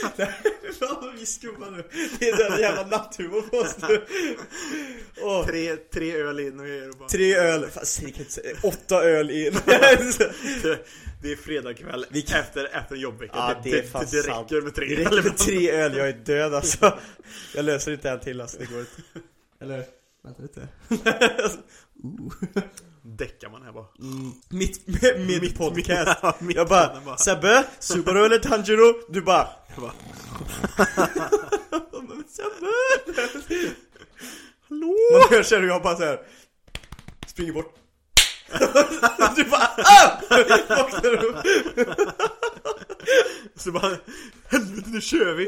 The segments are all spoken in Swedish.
Fan vi skummar nu. Det är den jävla natthumor på oss nu. Åh, Tre, tre öl in och grejer och bara tre öl, fan säg kan inte säga, åtta öl in. det, det är fredagkväll Vi kan- efter, efter jobbveckan. Ja det det, det sant. räcker med tre Det räcker med tre öl, jag är död alltså. Jag löser inte en till alltså, det går inte. Eller? Vänta lite. Däckar man här bara. Mm. Mitt, mitt, mitt podcast. Ja, mitt jag bara, bara. Sebbe, Subaru eller Tanjiro? Du bara, Jag bara, Sebbe! Hallå? Man hör och jag bara såhär Springer bort Du bara ah! Vaknar upp så bara, helvete nu kör vi!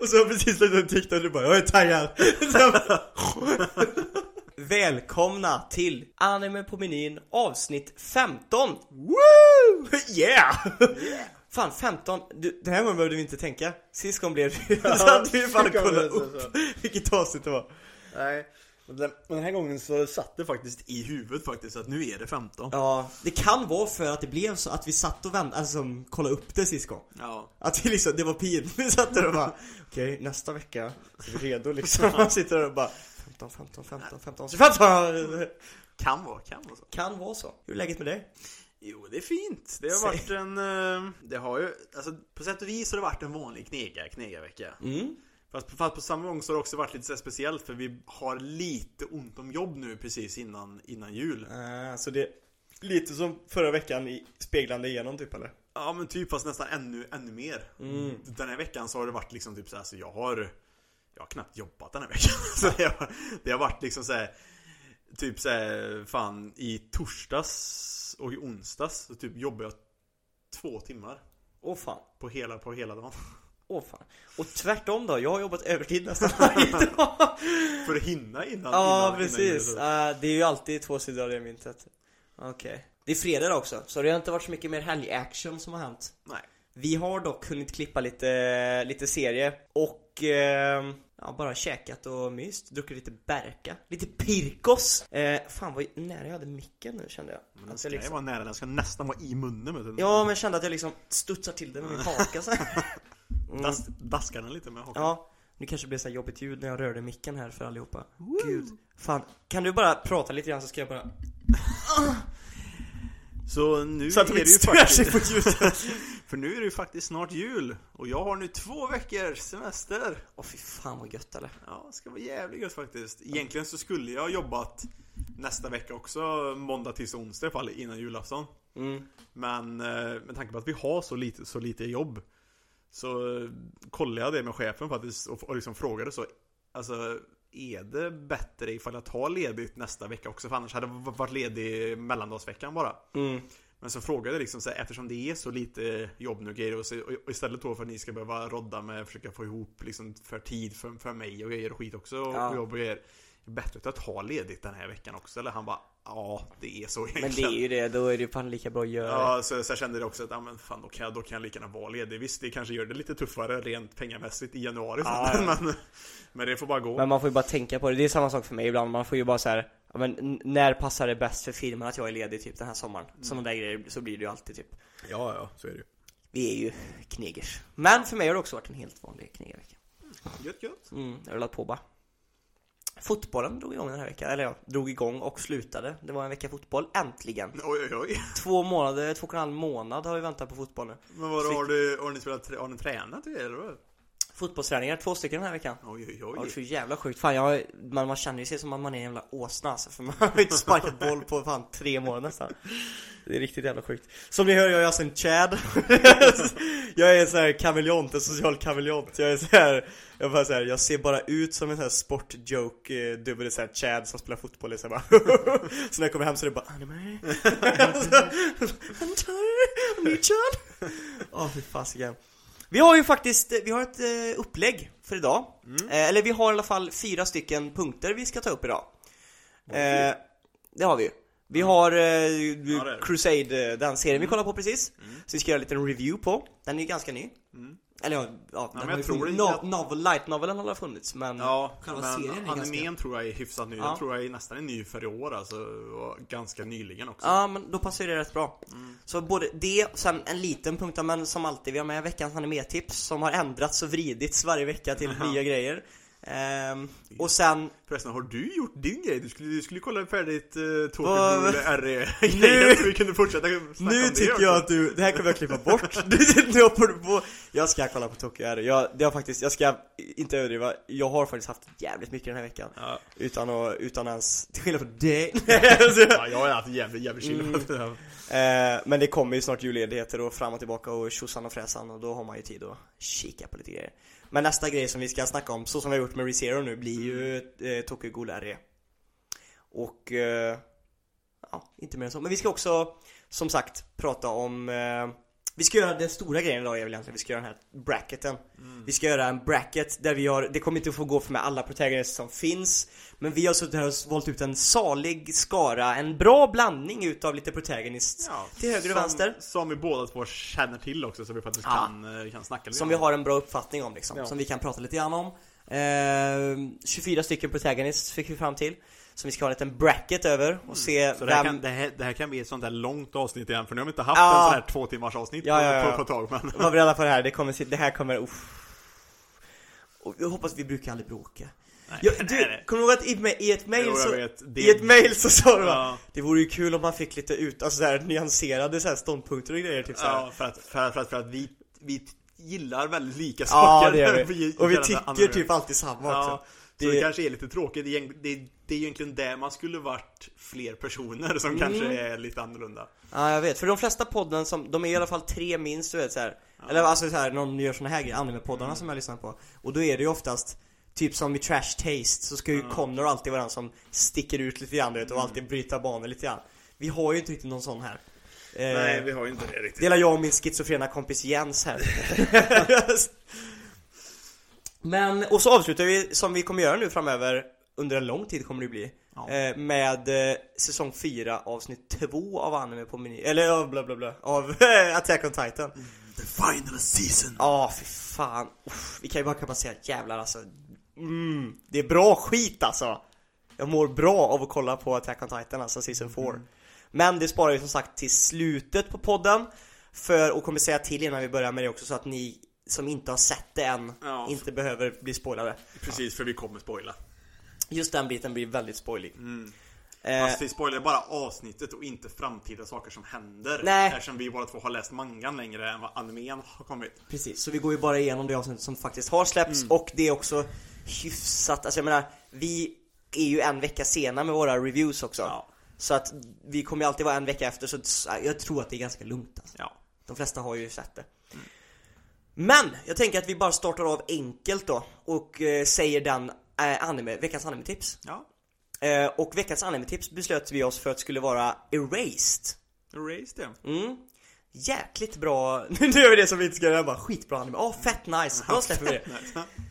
Och så har jag precis lagt en TikTok och du bara jag är taggad Välkomna till Anime på menyn avsnitt 15 Woo! Yeah! Fan 15, du, den här gången behövde vi inte tänka Sist gången blev det så att vi fan det kan kolla man säga upp vilket avsnitt det var Nej. Men den, den här gången så satt det faktiskt i huvudet faktiskt att nu är det 15. Ja, det kan vara för att det blev så att vi satt och väntade, alltså kollade upp det sist gång Ja. Att vi liksom, det var pinsamt, vi satt där och bara Okej, nästa vecka så är vi redo liksom Man sitter där och bara 15, 15, 15, 15, 15 Kan vara, kan vara så. Kan vara så, hur är läget med dig? Jo, det är fint. Det har Säg. varit en... eh, Det har ju, alltså på sätt och vis har det varit en vanlig knega, knegarvecka. Mm? Fast, fast på samma gång så har det också varit lite så speciellt för vi har lite ont om jobb nu precis innan, innan jul. Uh, så det är lite som förra veckan i speglande igenom typ eller? Ja men typ fast nästan ännu, ännu mer. Mm. Den här veckan så har det varit liksom typ så här, så jag har Jag har knappt jobbat den här veckan. så det har, det har varit liksom så här, Typ så här, fan i torsdags och i onsdags så typ jobbade jag två timmar. Åh fan, På hela, på hela dagen. åh fan Och tvärtom då, jag har jobbat övertid nästan varje dag För att hinna innan Ja innan, precis, Innan, Eh, det är ju alltid två sidor av det myntet Okej Det är fredag också, så det har inte varit så mycket mer helg-action som har hänt Nej. Vi har dock hunnit klippa lite, lite serie och eh, ja, bara käkat och myst, druckit lite Berka, lite Pirkos eh, Fan vad nära jag hade micken nu kände jag Men den ska jag liksom, vara nära, den ska nästan vara i munnen vet du. Ja men jag kände att jag liksom studsar till det med min haka så här. mm. Das, daskar den lite med hakan. Ja, nu kanske det blir så här jobbigt ljud när jag rörde micken här för allihopa Gud, fan, kan du bara prata lite grann så ska jag bara Så nu Så att de är det ju faktiskt på ljudet För nu är det ju faktiskt snart jul Och jag har nu två veckors semester Åh fy fan vad gött eller? Ja, det ska vara jävligt gött faktiskt Egentligen så skulle jag ha jobbat Nästa vecka också Måndag, tisdag, onsdag i fall innan julafton Mm. Men eh, med tanke på att vi har så lite, så lite jobb Så eh, kollade jag det med chefen faktiskt och, och liksom frågade så Alltså är det bättre ifall jag tar ledigt nästa vecka också? För annars hade jag varit ledig mellandagsveckan bara Mm. Men så frågade jag liksom så här, eftersom det är så lite jobb nu grejer och, så, och istället då för att ni ska behöva rodda med försöka få ihop liksom för tid för, för mig och grejer och skit också och, Ja. och jobb och grejer Bättre att tar ledigt den här veckan också. Eller han bara Ja det är så egentligen Men det är ju det, då är det ju fan lika bra att göra. Ja, så, så jag kände det också att, ja men fan då kan, jag, då kan jag lika gärna vara ledig. Visst, det kanske gör det lite tuffare rent pengamässigt i januari Ja, sen, ja. men, men det får bara gå. Men man får ju bara tänka på det, det är samma sak för mig ibland, man får ju bara så här, ja, men när passar det bäst för filmen att jag är ledig typ den här sommaren? Sådana där grejer, så blir det ju alltid typ. Ja, ja, så är det ju. Vi är ju knegers. Men för mig har det också varit en helt vanlig knegarvecka. Gött, gött. Mm, jag har rullat på bara Fotbollen drog igång den här veckan, eller ja, drog igång och slutade. Det var en vecka fotboll, äntligen. Oj, oj, oj. Två månader, två och en halv månad har vi väntat på fotboll nu. Men vadå, har, du, har ni spelat, har ni tränat det eller? vad? Fotbollsträningar, två stycken den här veckan Oj, oj, Ja, det är oj så jävla sjukt. Fan, jag, man, man känner ju sig som att man är en jävla åsna alltså, för man har ju inte sparkat boll på fan tre månader nästan. Det är riktigt jävla sjukt. Som ni hör, jag är alltså en Chad. jag är en sån här kameleont, en social kameleont. Jag är så här, jag bara så här, jag ser bara ut som en sån här sportjoke eh, dubbel så här Chad som spelar fotboll. Så, här bara så när jag kommer hem så är det bara anime. I'm tired, I'm Chan. Åh fy fasiken. Vi har ju faktiskt, vi har ett eh, upplägg för idag. Eh, eller vi har i alla fall fyra stycken punkter vi ska ta upp idag. Eh, det har vi ju. Vi har eh, det. Crusade, eh, den serien vi kollar på precis. Så vi ska göra en liten review på. Den är ju ganska ny. Eller ja, ja den men jag tror funnits. det- No, novel, light novelen har funnits men Ja, själva men serien är animen ganska... tror jag är hyfsat ny. Ja. Den tror jag är nästan är ny för i år alltså. Och ganska nyligen också. Ja men då passar det rätt bra. Mm. Så både det och sen en liten punkt men som alltid vi har med veckans animetips som har ändrats och vridits varje vecka till nya grejer. Ehm, och sen Förresten, har du gjort din grej? Du skulle, du skulle kolla färdigt uh, Tokyo RE Nu- grejen så vi kunde fortsätta snacka om Nu det tycker också. jag att du, det här kommer jag klippa bort. Du, nu hoppar du på. Jag ska kolla på Tokyo R. Jag, det har faktiskt, jag ska inte överdriva. Jag har faktiskt haft jävligt mycket den här veckan. Ja. Utan att, utan ens, till skillnad från dig. ja, jag har haft jävligt, jävligt chill Mm. mm. Eh, men det kommer ju snart julledigheter och fram och tillbaka och tjosan och fräsan och då har man ju tid att kika på lite grejer. Men nästa grej som vi ska snacka om, så som vi har gjort med ReZero nu, blir ju eh, Tokyo Ghoul RE. Och, eh, ja, inte mer än så. Men vi ska också, som sagt, prata om eh, vi ska göra den stora grejen idag är väl egentligen, vi ska göra den här bracketen. Vi ska göra en bracket där vi har, det kommer inte att få gå för med alla protagonister som finns. Men vi har suttit här och valt ut en salig skara, en bra blandning utav lite protagonists till höger och som, vänster. Som vi båda två känner till också så vi faktiskt Ja. kan, eh, kan snacka lite Som om. vi har en bra uppfattning om liksom, Ja. som vi kan prata lite grann om. Eh, 24 stycken protagonists fick vi fram till. Som vi ska ha en liten bracket över och se Mm. Så det här, vem... kan, det, här, det här kan bli ett sånt där långt avsnitt igen för nu har vi inte haft Ja. en sån här två timmars avsnitt Ja, ja, ja. På, på ett tag men Var beredda på det här, det kommer, se- det här kommer, uff. Och jag hoppas vi brukar aldrig bråka. Nej, Ja, du, nej. kommer du ihåg att i, i ett mail Jo, så... Det- I ett mail så sa du? Ja. Det vore ju kul om man fick lite ut, alltså så här nyanserade så här ståndpunkter och grejer typ så här. Ja, för att, för att, för att, för att vi, vi gillar väldigt lika Ja, saker det gör vi. Och vi tycker typ alltid samma Ja, också. Så det Det- kanske är lite tråkigt, det är, det, det är egentligen där man skulle varit fler personer som kanske Mm. är lite annorlunda Ja, jag vet. För de flesta podden som, de är i alla fall tre minst, du vet så här. Eller alltså så här, någon gör såna här grejer, anime-poddarna som jag lyssnar på. Och då är det ju oftast, typ som i Trash Taste, så ska ju Connor alltid vara den som sticker ut lite grann, du vet, och alltid bryta banor lite grann. Vi har ju inte riktigt någon sån här. Eh, Nej, vi har ju inte det riktigt Delar jag och min schizofrena kompis Jens här. Men, och så avslutar vi som vi kommer göra nu framöver, under en lång tid kommer det bli. Ja. Eh, med eh, säsong 4 avsnitt 2 av anime på meny, eller ja, bla bla bla, av Attack on Titan. The final season Ja, fy fan. Uff, vi kan ju bara säga jävlar alltså. Mm, det är bra skit alltså. Jag mår bra av att kolla på Attack on Titan, alltså season 4. Men det sparar vi som sagt till slutet på podden. För, och kommer säga till innan vi börjar med det också så att ni som inte har sett det än Ja. inte behöver bli spoilade. Precis, för vi kommer spoila Just den biten blir väldigt spoilig. mm. Eh, Fast vi spoilar bara avsnittet och inte framtida saker som händer Nej. Eftersom vi båda två har läst mangan längre än vad animen har kommit Precis, så vi går ju bara igenom det avsnitt som faktiskt har släppts och det är också hyfsat, alltså jag menar, vi är ju en vecka sena med våra reviews också. Ja. Så att vi kommer ju alltid vara en vecka efter så jag tror att det är ganska lugnt alltså. Ja De flesta har ju sett det. Men, jag tänker att vi bara startar av enkelt då och eh, säger den eh, anime, veckans anime-tips. Ja Eh, och veckans anime-tips beslöt vi oss för att skulle vara Erased. Erased det Mm. Jäkligt bra, nu gör vi det som vi inte ska göra, bara skitbra anime. Åh, fett nice, då släpper vi det.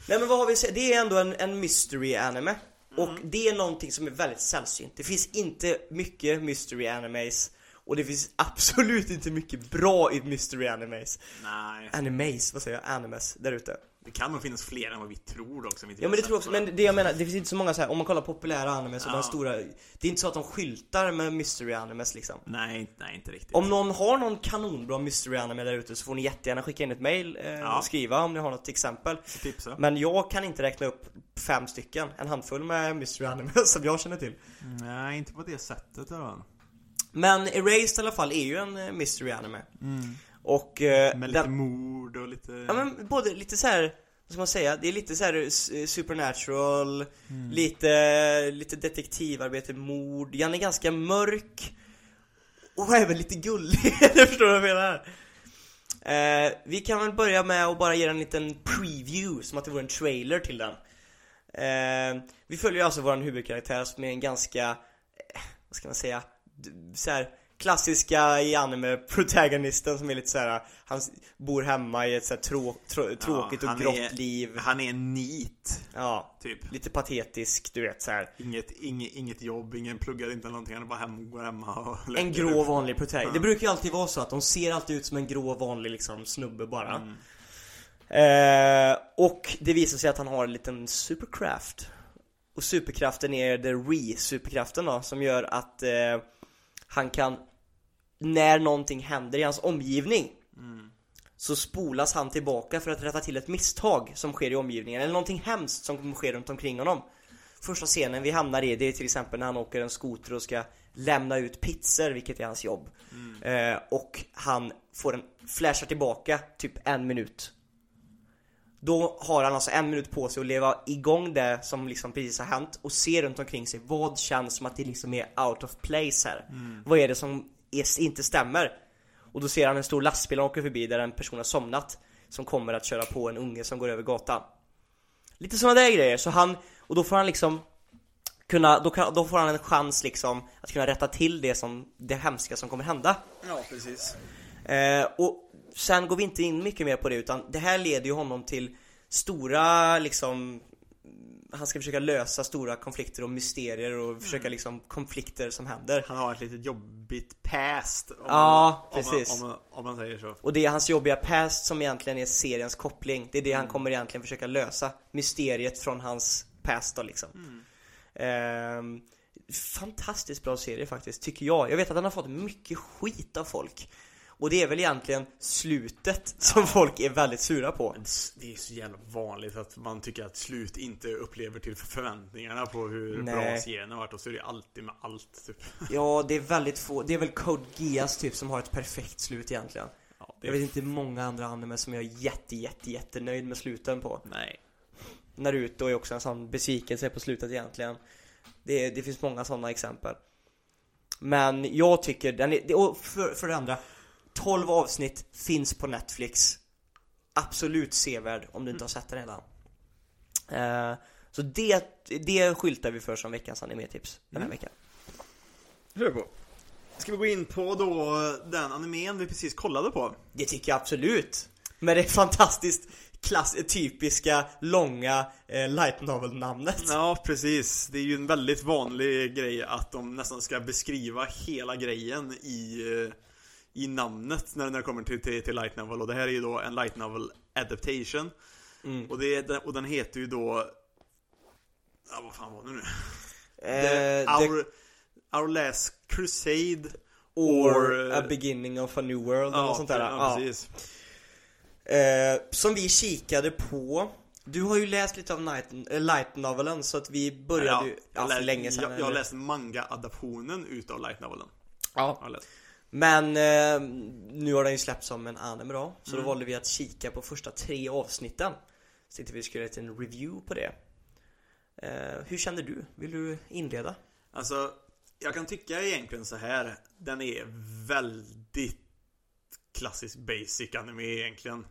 Nej men vad har vi sett? Det är ändå en, en mystery anime. Och det är någonting som är väldigt sällsynt. Det finns inte mycket mystery animes. Och det finns absolut inte mycket bra i mystery animes. Nej Animes, vad säger jag? Animes, där ute. Det kan nog finnas fler än vad vi tror också vi Ja men det tror jag också, men det jag menar, det finns inte så många så här, om man kollar populära animes och Ja. de stora Det är inte så att de skyltar med mystery animes liksom Nej, nej inte riktigt Om någon har någon kanonbra mystery anime där ute så får ni jättegärna skicka in ett mail eh, Ja. och skriva om ni har något exempel Tipsa Men jag kan inte räkna upp fem stycken, en handfull med mystery anime som jag känner till Nej, inte på det sättet då Men Erased i alla fall är ju en eh, mystery anime. Och eh, Med lite den, mord och lite Ja men både lite så här vad ska man säga? Det är lite så här eh, supernatural, lite, lite detektivarbete, mord, den är ganska mörk. Och även lite gullig, du förstår vad jag menar? Eh, vi kan väl börja med att bara ge en liten preview, som att det vore en trailer till den. Eh, Vi följer alltså vår huvudkaraktär som är en ganska, eh, vad ska man säga, så här klassiska i anime protagonisten som är lite så här. han bor hemma i ett så trå, trå, tråkigt och han grått är- liv Han är en nit, Ja, typ lite patetisk, du vet så här. Inget, inget, inget jobb, ingen pluggar inte någonting, han bara hem, går hemma och En grå typ. vanlig protagonist. Ja. Det brukar ju alltid vara så att de ser alltid ut som en grå vanlig liksom snubbe bara. Mm. Eh, och det visar sig att han har en liten supercraft. Och superkraften är the re-superkraften då, som gör att eh, han kan, när någonting händer i hans omgivning, så spolas han tillbaka för att rätta till ett misstag som sker i omgivningen, eller någonting hemskt som sker runt omkring honom. Första scenen vi hamnar i, det är till exempel när han åker en skoter och ska lämna ut pizzor, vilket är hans jobb. Eh, och han får en, flashar tillbaka typ en minut då har han alltså en minut på sig att leva igång det som liksom precis har hänt och se runt omkring sig vad känns som att det liksom är out of place här. Vad är det som är, inte stämmer? Och då ser han en stor lastbil åker förbi där en person har somnat som kommer att köra på en unge som går över gatan. Lite sådana där grejer, så han, och då får han liksom kunna, då, kan, då får han en chans liksom att kunna rätta till det som, det hemska som kommer hända. Ja, precis. Eh, och sen går vi inte in mycket mer på det utan det här leder ju honom till stora liksom han ska försöka lösa stora konflikter och mysterier och försöka liksom konflikter som händer. Han har ett litet jobbigt past. Om Ja, man, precis. Om man, om, man, om man säger så. Och det är hans jobbiga past som egentligen är seriens koppling. Det är det han kommer egentligen försöka lösa. Mysteriet från hans past då liksom. Ehm, fantastiskt bra serie faktiskt, tycker jag. Jag vet att den har fått mycket skit av folk. Och det är väl egentligen slutet som folk är väldigt sura på. Det är så jävla vanligt att man tycker att slut inte upplever till förväntningarna på hur Nej. bra serien har varit och så är det alltid med allt typ. Ja, det är väldigt få. Det är väl Code Geass typ som har ett perfekt slut egentligen. Ja, det Jag vet inte många andra anime som jag är jätte, jätte, jättenöjd med sluten på. Nej. Naruto är också en sån besvikelse på slutet egentligen. Det, det finns många sådana exempel. Men jag tycker den är, och för, för det andra 12 avsnitt finns på Netflix Absolut sevärd om du inte har sett den redan Eh, Så det, det skyltar vi för som veckans animetips den här veckan Kör på. Ska vi gå in på då den animen vi precis kollade på? Det tycker jag absolut Med det fantastiskt klass, typiska, långa eh, light novel-namnet Ja, precis. Det är ju en väldigt vanlig grej att de nästan ska beskriva hela grejen i, eh, i namnet när när det kommer till, till, till Light Novel. Och det här är ju då en Light Novel Adaptation. Mm. Och, det, och den heter ju då... Ja, vad fan var det nu? Eh, The, our, our Last Crusade Or eh, a beginning of a new world eller något sånt där. Ja, Ja. precis. Eh, som vi kikade på. Du har ju läst lite av night, eh, light novelen så att vi började ju ja, för lä- länge sedan. jag, jag har läst manga-adaptionen utav Light Novelen. Ja. Men eh, nu har den ju släppts som en anime då. Så Mm. då valde vi att kika på första tre avsnitten. Så tänkte vi skulle göra en review på det. Eh, hur kände du? Vill du inleda? Alltså, jag kan tycka egentligen så här. Den är väldigt klassisk basic anime egentligen.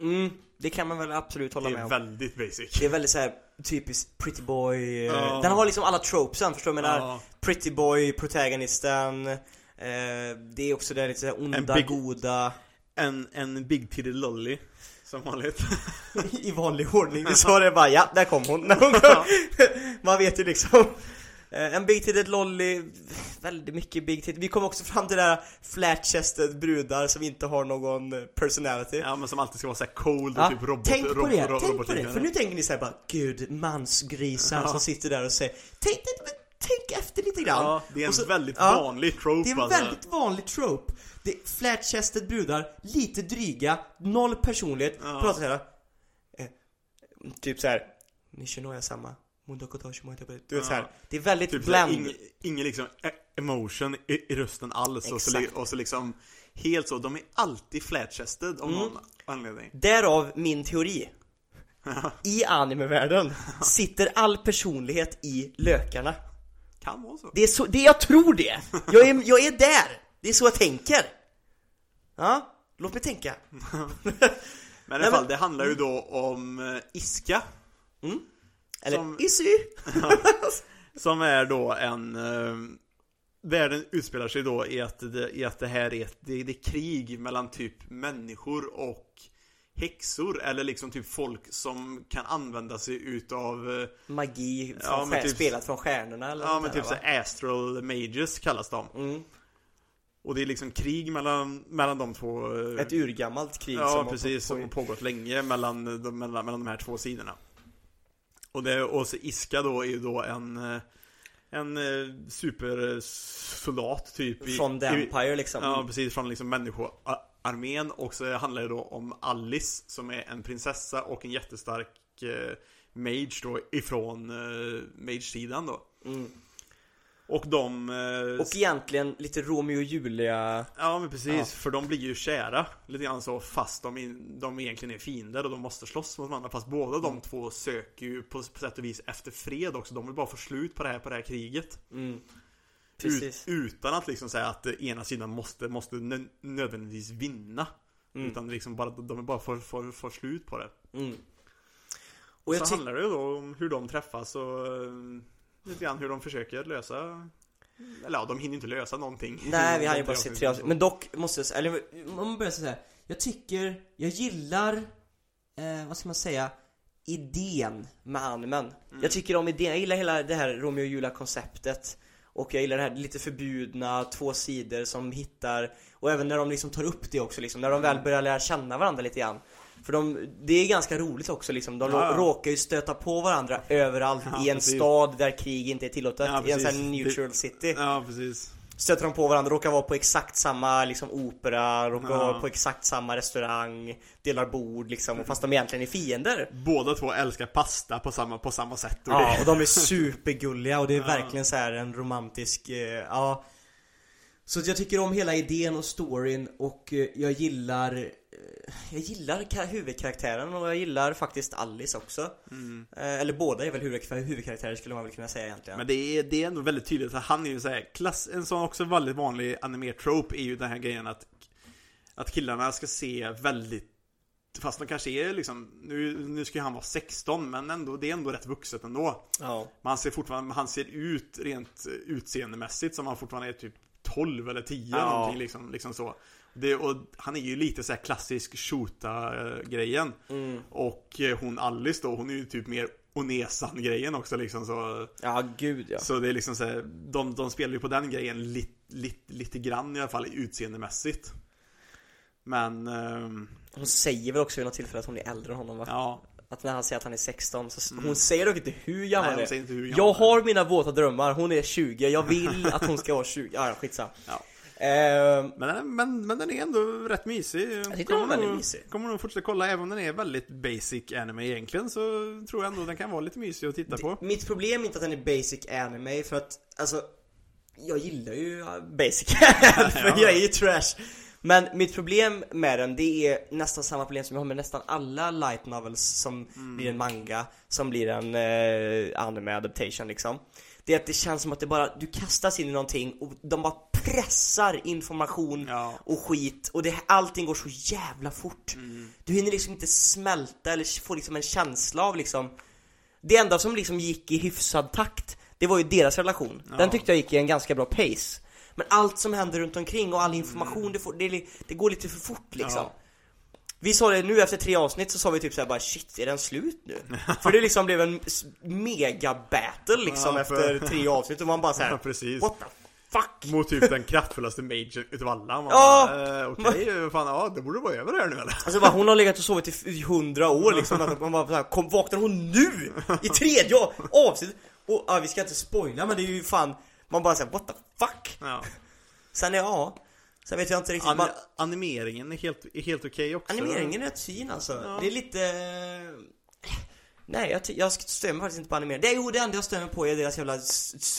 Mm, det kan man väl absolut hålla Det med är om. väldigt basic. Det är väldigt såhär typiskt pretty boy. Ja. Den har liksom alla tropesen, förstår du vad jag menar? Pretty boy, protagonisten. Eh, det är också det lite såhär onda, big- goda. En, en Big Titty Lolly. Som vanligt. I vanlig ordning. Vi sa det bara, ja, där kom hon. När hon kom. Man vet ju liksom. Eh, En big titted lolly, väldigt mycket big titted. Vi kom också fram till det här flat-chested brudar som inte har någon eh, personality. ja, men som alltid ska vara så här cold och Ja, typ robot, tänk på det, tänk på det, för nu tänker ni såhär bara Gud, mansgrisar Ja. som sitter där och säger Tänk, tänk, tänk efter lite grann. Ja, det är en så- väldigt ja, vanlig trope Det är en alltså. väldigt vanlig trope. Det är flat-chested brudar, lite dryga, noll personlighet, Ja. pratar såhär eh, Typ såhär sama Mundokotoshi moitabe Du vet såhär Det är väldigt Typ bland ing, ingen liksom e- emotion i, i rösten alls och så, och så liksom Helt så, de är alltid flat-chested av Mm. någon anledning. Därav min teori. I animevärlden sitter all personlighet i lökarna Kan vara så. Det är så, det jag tror det! Jag är, jag är där! Det är så jag tänker! Ja, låt mig tänka Men i alla fall, men- det handlar ju då om eh, Iska. Eller Som- Issy! Som är då en... Eh, världen utspelar sig då i att det, i att det här är ett det, det är krig mellan typ människor och häxor. Eller liksom typ folk som kan använda sig utav... Eh, Magi från Ja, stjär, typ- spelat från stjärnorna eller ja men typ så va? här astral mages kallas de. Mm. Och det är liksom krig mellan, mellan de två eh, Ett urgammalt krig Ja som precis, har som har på, pågått länge mellan de, mellan, mellan de här två sidorna Och, det, och så Iska då är ju då en eh, En supersoldat typ från The i- Empire liksom Ja precis, från liksom människoarmén Och så handlar det då om Alice Som är en prinsessa och en jättestark eh, Mage då ifrån eh, Mage-sidan då mm. Och de eh, Och egentligen lite Romeo och Julia Ja men precis, Ja. för de blir ju kära Lite grann så fast de, in, de egentligen är fiender och de måste slåss mot varandra Fast båda de Mm. två söker ju på, på sätt och vis efter fred också De vill bara få slut på det här, på det här kriget mm. Precis. Ut, Utan att liksom säga att ena sidan måste, måste nö, nödvändigtvis vinna. Mm. Utan liksom bara, de vill bara få, få, få slut på det. Mm. Och så handlar det ju då om hur de träffas och eh, Lite grann hur de försöker lösa Eller ja, de hinner inte lösa någonting. Nej vi har ju bara sett tre avsnitt. Men dock måste jag säga, eller om man börjar säga Jag tycker, jag gillar eh, Vad ska man säga? Idén med animen. Mm. Jag tycker om idén, jag gillar hela det här Romeo och Julia konceptet Och jag gillar det här lite förbjudna, två sidor som hittar Och även när de liksom tar upp det också liksom, när de väl börjar lära känna varandra lite grann. För de, det är ganska roligt också liksom, de Ja, råkar ju stöta på varandra överallt Ja, i en precis. stad där krig inte är tillåtet Ja, I en sån här neutral city. Ja precis Stöter de på varandra, råkar vara på exakt samma liksom opera, råkar Ja. vara på exakt samma restaurang, delar bord liksom, och fast de egentligen är fiender. Båda två älskar pasta på samma, på samma sätt och Ja, det, och de är supergulliga och det är Ja. verkligen så här en romantisk, eh, ja. Så jag tycker om hela idén och storyn och eh, jag gillar eh, Jag gillar ka- huvudkaraktären och jag gillar faktiskt Alice också. mm. Eh, Eller båda är väl huvud- huvudkaraktärer skulle man väl kunna säga egentligen. Men det är, det är ändå väldigt tydligt att han är ju såhär, klass, en sån också väldigt vanlig anime-trope är ju den här grejen att Att killarna ska se väldigt Fast de kanske är liksom, nu, nu ska ju han vara 16 men ändå, det är ändå rätt vuxet ändå Ja. Men han ser fortfarande, han ser ut rent utseendemässigt som han fortfarande är typ 12 eller 10 Ja. någonting liksom, liksom så det, Och han är ju lite så här klassisk shoota-grejen Mm. Och eh, hon Alice då, hon är ju typ mer Onesan-grejen också liksom så Ja, gud ja. Så det är liksom så här, de, de spelar ju på den grejen lite, lite, lite grann i alla fall utseendemässigt Men, ehm, Hon säger väl också vid något tillfälle att hon är äldre än honom va? ja Att när han säger att han är 16 så Mm. hon säger dock inte hur gammal Nej, hon de är säger inte hur gammal Jag har mina våta drömmar, hon är 20, jag vill att hon ska vara 20, ja skitsamma Ja. Ehm, men, men, men den är ändå rätt mysig Jag tyckte den var väldigt mysig. Kommer nog fortsätta kolla, även om den är väldigt basic anime egentligen Så tror jag ändå den kan vara lite mysig att titta på Mitt problem är inte att den är basic anime för att, alltså Jag gillar ju basic anime, för Ja. jag är ju trash Men mitt problem med den, det är nästan samma problem som jag har med nästan alla light novels som Mm. blir en manga, som blir en eh, anime adaptation liksom Det är att det känns som att det bara, du kastas in i någonting och de bara pressar information Ja. och skit och det, allting går så jävla fort Mm. Du hinner liksom inte smälta eller få liksom en känsla av liksom Det enda som liksom gick i hyfsad takt Det var ju deras relation Den Ja. tyckte jag gick i en ganska bra pace Men allt som händer runt omkring och all information det, får, det, det går lite för fort liksom Ja. Vi sa det nu efter tre avsnitt så sa vi typ såhär bara shit, är den slut nu? för det liksom blev en mega battle liksom Ja, för- efter tre avsnitt och man bara såhär Ja, precis What the fuck? Mot typ den kraftfullaste magen utav alla Man Ja! bara, eh, Okej, fan ja, det borde vara över här nu eller? Alltså bara, hon har legat och sovit i hundra år liksom, att man bara så här, kom, vaknar hon nu? I tredje avsnitt? Och ja, vi ska inte spoila men det är ju fan Man bara säger what the fuck? Ja. Sen är ja Sen vet jag inte riktigt, An- man, animeringen är helt, är helt okej också animeringen är rätt fin alltså Ja. Det är lite Nej jag, jag mig faktiskt inte på animeringen Det, jo, det enda jag mig på är deras jävla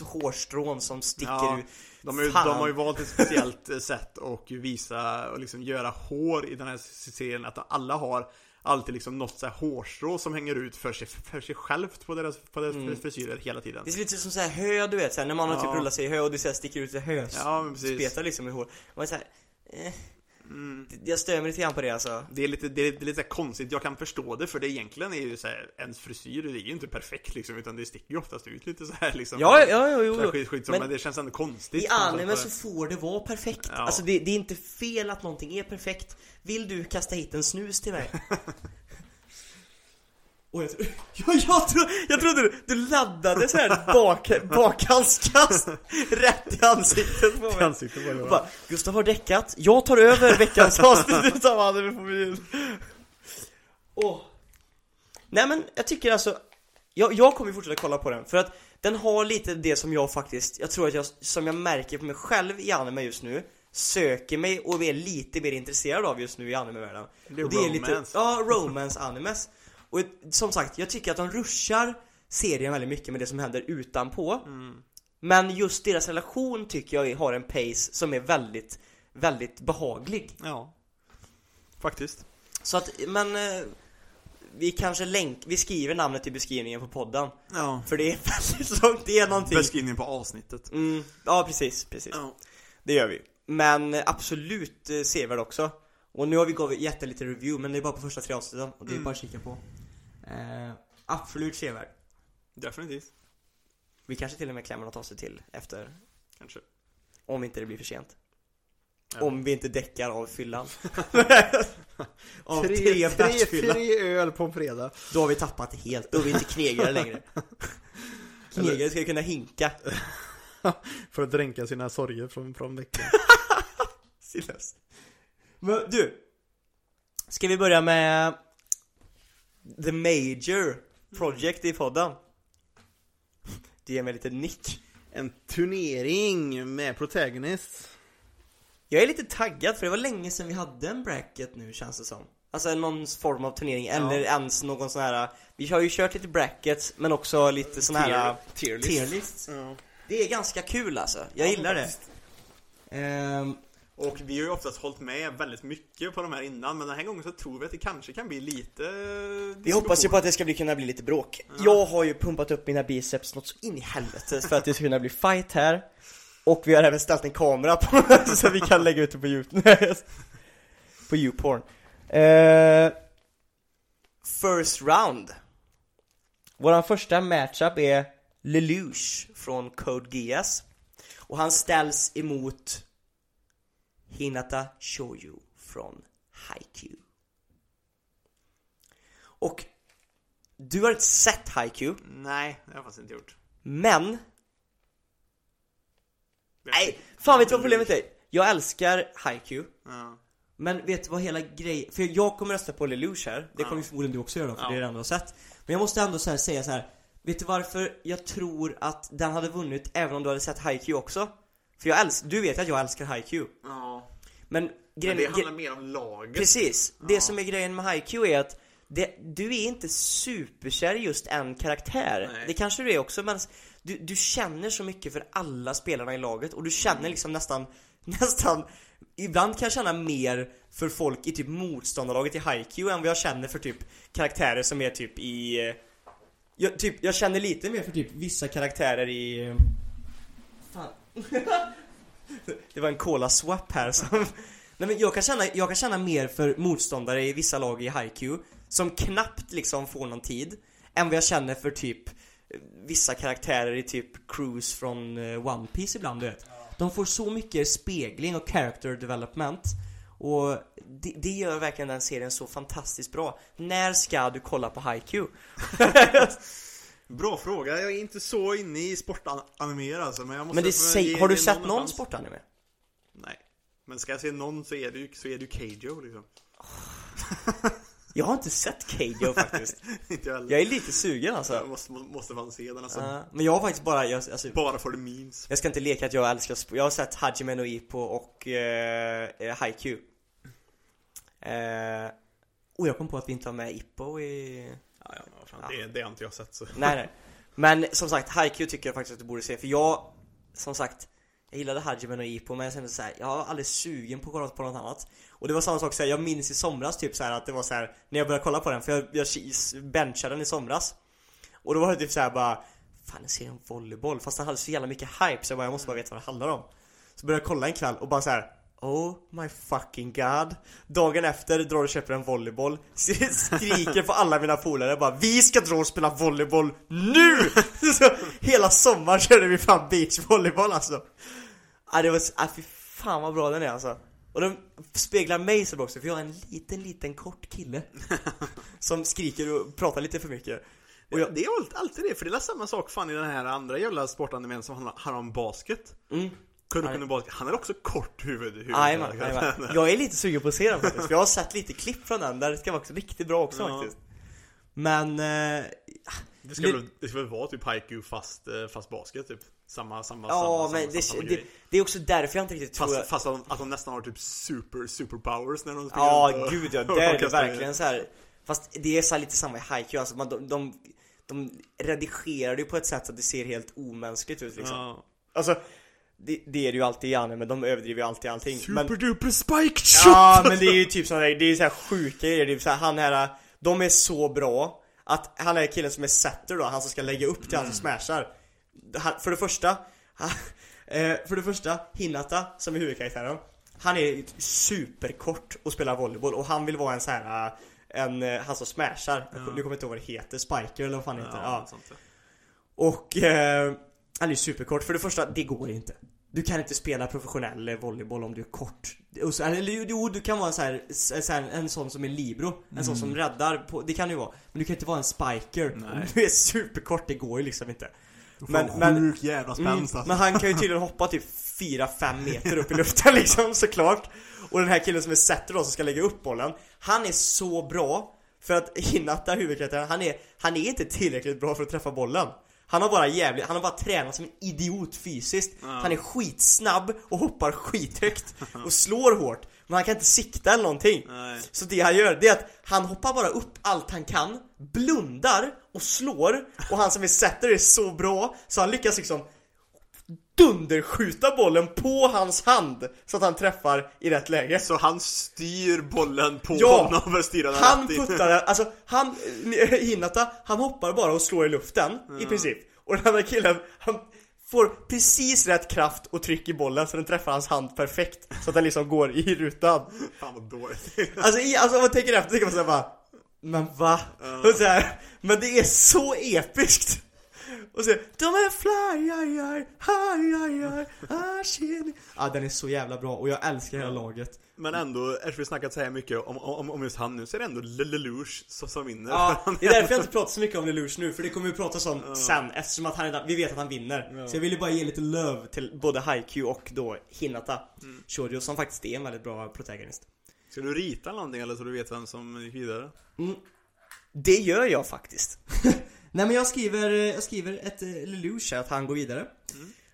hårstrån som sticker Ja, ut de, är, de har ju valt ett speciellt eh, sätt och visa och liksom göra hår i den här serien Att alla har alltid liksom något så här hårstrå som hänger ut för sig, för sig självt på deras, på deras Mm. frisyrer hela tiden. Det är lite som så här hö du vet, så här, när man har typ Ja. rullat sig i hö och det så här sticker ut ett hö Ja men precis. Spetar liksom i hår. Man är så här, eh, mm. Jag stör mig lite grann på det alltså Det är lite, det är, det är lite konstigt, jag kan förstå det för det egentligen är ju så här, ens frisyr det är ju inte perfekt liksom utan det sticker ju oftast ut lite så här liksom Ja, ja, ja, jo, jo. skit, skit, Men men, det känns ändå konstigt I anime så får det vara perfekt. Ja. Alltså det, det är inte fel att någonting är perfekt. Vill du kasta hit en snus till mig? Och jag, tro, ja, jag, tro, jag trodde du, du laddade så här bak, bakhandskast rätt i ansiktet på mig. I ansiktet Och bra. bara, Gustav har däckat, jag tar över veckans avsnitt utav Handen på menyn. Åh. Nej men jag tycker alltså, jag, jag kommer fortsätta kolla på den för att den har lite det som jag faktiskt, jag tror att jag, som jag märker på mig själv i anime just nu Söker mig och är lite mer intresserad av just nu i anime-världen Det är och det är lite, romance. ja, romance-animes Och som sagt, jag tycker att de ruschar serien väldigt mycket med det som händer utanpå Mm. Men just deras relation tycker jag har en pace som är väldigt, väldigt behaglig Ja. Faktiskt. Så att, men eh, Vi kanske länk, vi skriver namnet i beskrivningen på podden Ja. För det är väldigt långt, det är någonting Beskrivningen på avsnittet. mm, Ja precis, precis Ja. Det gör vi Men eh, absolut eh, sevärd också Och nu har vi gått gett en liten review men det är bara på första tre avsnitten och det är Mm. bara att kika på eh, Absolut sevärd Definitivt. Vi kanske till och med klämmer något avsnitt till efter Kanske. Om inte det blir för sent Ja. Om vi inte däckar av fyllan Av tre, bärsfylla tre öl på en fredag. Då har vi tappat helt, då är vi inte knegare längre Knegare ska kunna hinka För att dränka sina sorger från, från veckan. Silas. Men du Ska vi börja med The Major Project i podden? Du ger mig lite nick En turnering med protagonist. Jag är lite taggad för det var länge sedan vi hade en bracket nu känns det som Alltså någon form av turnering eller ens någon sån här Vi har ju kört lite brackets men också lite sån här tier list. tierlists Ja. Det är ganska kul alltså, jag Ja, gillar det faktiskt. Och vi har ju oftast hållit med väldigt mycket på de här innan, men den här gången så tror vi att det kanske kan bli lite Vi hoppas ju på att det ska bli, kunna bli lite bråk. Jag har ju pumpat upp mina biceps något så in i helvete för att det ska kunna bli fight här. Och vi har även ställt en kamera på så vi kan lägga ut det på youtube. På youporn. Uh, First round. Våran första matchup är Lelouch från Code Geass. Och han ställs emot Hinata Shoyu från Haikyuu Och du har inte sett Haikyuu, Nej, det har jag faktiskt inte gjort. men Nej, fan vet du vad problemet är? Jag älskar Haikyuu Ja. Men vet du vad hela grejen, för jag kommer rösta på Lelouch här Det kommer ju förmodligen du också göra för Ja. det är det enda har sett Men jag måste ändå så här säga så här. Vet du varför jag tror att den hade vunnit även om du hade sett Haikyuu också? För jag älskar, du vet att jag älskar Haikyuu ja. Men Men grejen det gre- handlar mer om laget. Precis, det som är grejen med Haikyuu är att det, du är inte superkär i just en karaktär Nej. Det kanske du är också men du, du känner så mycket för alla spelarna i laget och du känner liksom nästan, nästan Ibland kan jag känna mer för folk i typ motståndarlaget i Haikyuu än vad jag känner för typ karaktärer som är typ i eh, jag, typ, jag känner lite mer för typ vissa karaktärer i det var en cola swap här som Nej men jag kan känna, jag kan känna mer för motståndare i vissa lag i Haiku Som knappt liksom får någon tid Än vad jag känner för typ eh, Vissa karaktärer i typ Cruise från eh, One Piece ibland du vet De får så mycket spegling och character development Och det, det gör verkligen den serien så fantastiskt bra När ska du kolla på Haiku? Bra fråga, jag är inte så inne i sportanimer alltså, men jag måste Men det säg, har du sett någon chans. sportanime? Nej. Men ska jag se någon så är det ju, så är det ju Keijo liksom. Jag har inte sett Keijo faktiskt inte jag heller. Jag är lite sugen alltså Jag måste, måste fan se den alltså. Ja, Men jag har faktiskt bara, jag, alltså, Bara för the memes. jag ska inte leka att jag älskar sport Jag har sett Hajime no Ippo och eh, Haikyuu eh, Och jag kom på att vi inte har med Ippo i... Ja, ja, vad fan, Det, det har inte jag sett så. Nej nej. Men som sagt, Haikyuu tycker jag faktiskt att du borde se För jag, som sagt Jag gillade Hajime no Ippo men jag kände såhär Jag var aldrig sugen på att kolla på något annat. Och det var samma sak såhär, jag minns i somras typ så här att det var så här När jag började kolla på den, för jag, jag benchade den i somras. Och då var det typ såhär bara Fan jag ser en volleyboll, fast den hade så jävla mycket hype så jag bara, jag måste bara veta vad det handlar om. Så började jag kolla en kväll och bara så här. Oh my fucking god. Dagen efter drar och köper en volleyboll. Skriker på alla mina polare bara Vi ska dra och spela volleyboll NU! Så, hela sommaren körde vi fan beachvolleyboll alltså. Ja det var, ah, fy fan vad bra den är alltså. Och de speglar mig så bra också, för jag är en liten, liten kort kille Som skriker och pratar lite för mycket. Och jag, Det är alltid- det, för det är samma sak fan i den här andra jävla sportanimen som handlar om basket. mm, Kunna basket. Han är också kort huvud. huvud Jajamän, jajamän. Jag är lite sugen på att se den faktiskt, för jag har sett lite klipp från den där det ska vara också riktigt bra också Ja. faktiskt Men, eh, Det ska, väl, det ska väl vara typ haiku fast, eh, fast basket typ. Samma, samma, ja samma, men samma, det, det, det är också därför jag inte riktigt tror Fast, att, fast att, de nästan har typ super, superpowers när de springer Ja och- gud ja, där är det verkligen så här. Fast det är så här lite samma i Haiku, alltså man, de, de, de redigerar det ju på ett sätt så att det ser helt omänskligt ut liksom Ja. Alltså, det, det är det ju alltid i anime, men de överdriver ju alltid allting. Men, Super duper spiked shot! Ja men det är ju typ sådana där, det är så här sjuka grejer, det är så här, han här, de är så bra Att han är killen som är setter då, han som ska lägga upp till han som smashar. Han, För det första, han, eh, för det första, Hinata som är huvudkaraktären Han är superkort och spelar volleyboll och han vill vara en så här eh, en, eh, han som smashar, nu kommer jag inte ihåg vad det heter, spiker eller vad fan det heter. Ja, ja. Och eh, han är ju superkort. För det första, det går inte. Du kan inte spela professionell volleyboll om du är kort. Så, eller jo, du kan vara en, så här, så här, en sån som är libero. En sån som räddar. På, det kan du vara. Men du kan inte vara en spiker. Nej. Om du är superkort, det går ju liksom inte. Men, Men, sjuk jävla mm, spänst alltså. men han kan ju tydligen hoppa typ 4-5 meter upp i luften liksom såklart. Och den här killen som är setter då som ska lägga upp bollen. Han är så bra. För att Hinata, huvudkaraktären, han är, han är inte tillräckligt bra för att träffa bollen. Han har bara jävligt, han har bara tränat som en idiot fysiskt. Han är skitsnabb och hoppar skithögt och slår hårt. Men han kan inte sikta eller någonting. Nej. Så det han gör, det är att han hoppar bara upp allt han kan, blundar och slår. Och han som är setter är så bra så han lyckas liksom dunderskjuta bollen på hans hand så att han träffar i rätt läge. Så han styr bollen på Ja! honom för styra den Han puttar den, alltså han, eh, Hinata, han hoppar bara och slår i luften i princip. Och den andra killen, han får precis rätt kraft och tryck i bollen så den träffar hans hand perfekt. Så att den liksom går i rutan. Fan vad dåligt. Alltså, i, alltså om man tänker efter tänker man såhär bara Men va? Och så här, men det är så episkt! Och så de är fly, aj, aj, aj, aj, aj, ah. Ja den är så jävla bra och jag älskar hela laget Men ändå, eftersom vi snackat så här mycket om, om, om just han nu så är det ändå Lelouch som, vinner. Ja, det är därför jag inte pratar så mycket om Lelouch nu för det kommer vi prata om sen eftersom att han redan, vi vet att han vinner Så jag ville bara ge lite love till både Haikyuu och då Hinata Shoujo som faktiskt är en väldigt bra protagonist Ska du rita någonting eller så du vet vem som gick vidare? Det gör jag faktiskt. Nej men jag skriver, jag skriver ett eh, Lelouch att han går vidare.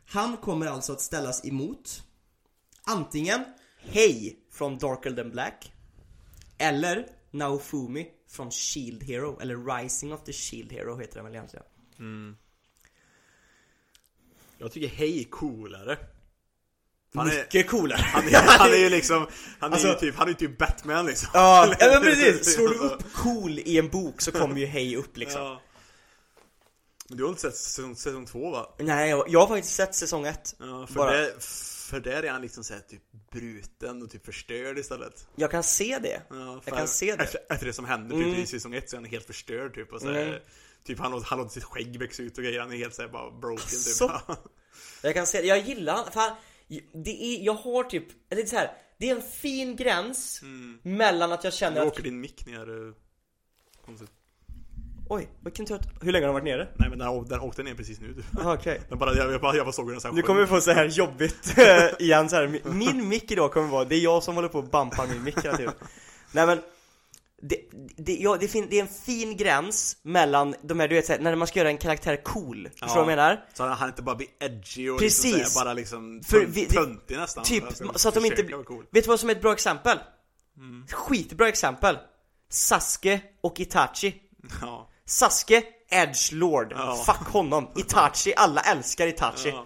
Han kommer alltså att ställas emot antingen Hei från Darker than Black eller Naofumi från Shield Hero, eller Rising of the Shield Hero heter den väl egentligen. Jag tycker Hej är coolare. Han är, Mycket coolare. han är, han är ju liksom, han är Alltså- ju typ, han är typ Batman liksom. Ja, men precis. Slår du upp cool i en bok så kommer ju Hei upp liksom. Ja. Men du har inte sett säsong, säsong två va? Nej, jag, jag har faktiskt sett säsong ett. Ja, för, Bara- där, för där är han liksom såhär typ bruten och typ förstörd istället. Jag kan se det. Ja, Jag kan se det. Efter, efter det som händer typ i säsong ett så är han helt förstörd typ och så här, Mm. Typ han, han låter sitt skägg växa ut och grejer, han är helt såhär bara broken typ. Så. Jag kan säga, jag gillar han, för han, det är, jag har typ, eller det så här, det är en fin gräns mellan att jag Nu känner att, åker din mick ner. eh, konstigt. Oj, vad kan ta hur länge har den varit nere? Nej men den, den åkte ner precis nu. okej. Den bara, jag, jag, bara, jag bara såg hur den så här Nu kommer vi få så här jobbigt eh, igen så här. Min- mick idag kommer vara, det är jag som håller på att bampa min mick hela tiden Nej men det, det, ja, det, fin, det är en fin gräns mellan de här, du vet så här, när man ska göra en karaktär cool, förstår du vad jag menar? Så han, han inte bara blir edgy och Precis. liksom så här, bara liksom töntig nästan. Typ, Alltså, så att de inte cool. vet du vad som är ett bra exempel? Skitbra exempel Sasuke och Itachi Ja. Sasuke, Edge Lord, Ja. fuck honom. Itachi, alla älskar Itachi. Ja.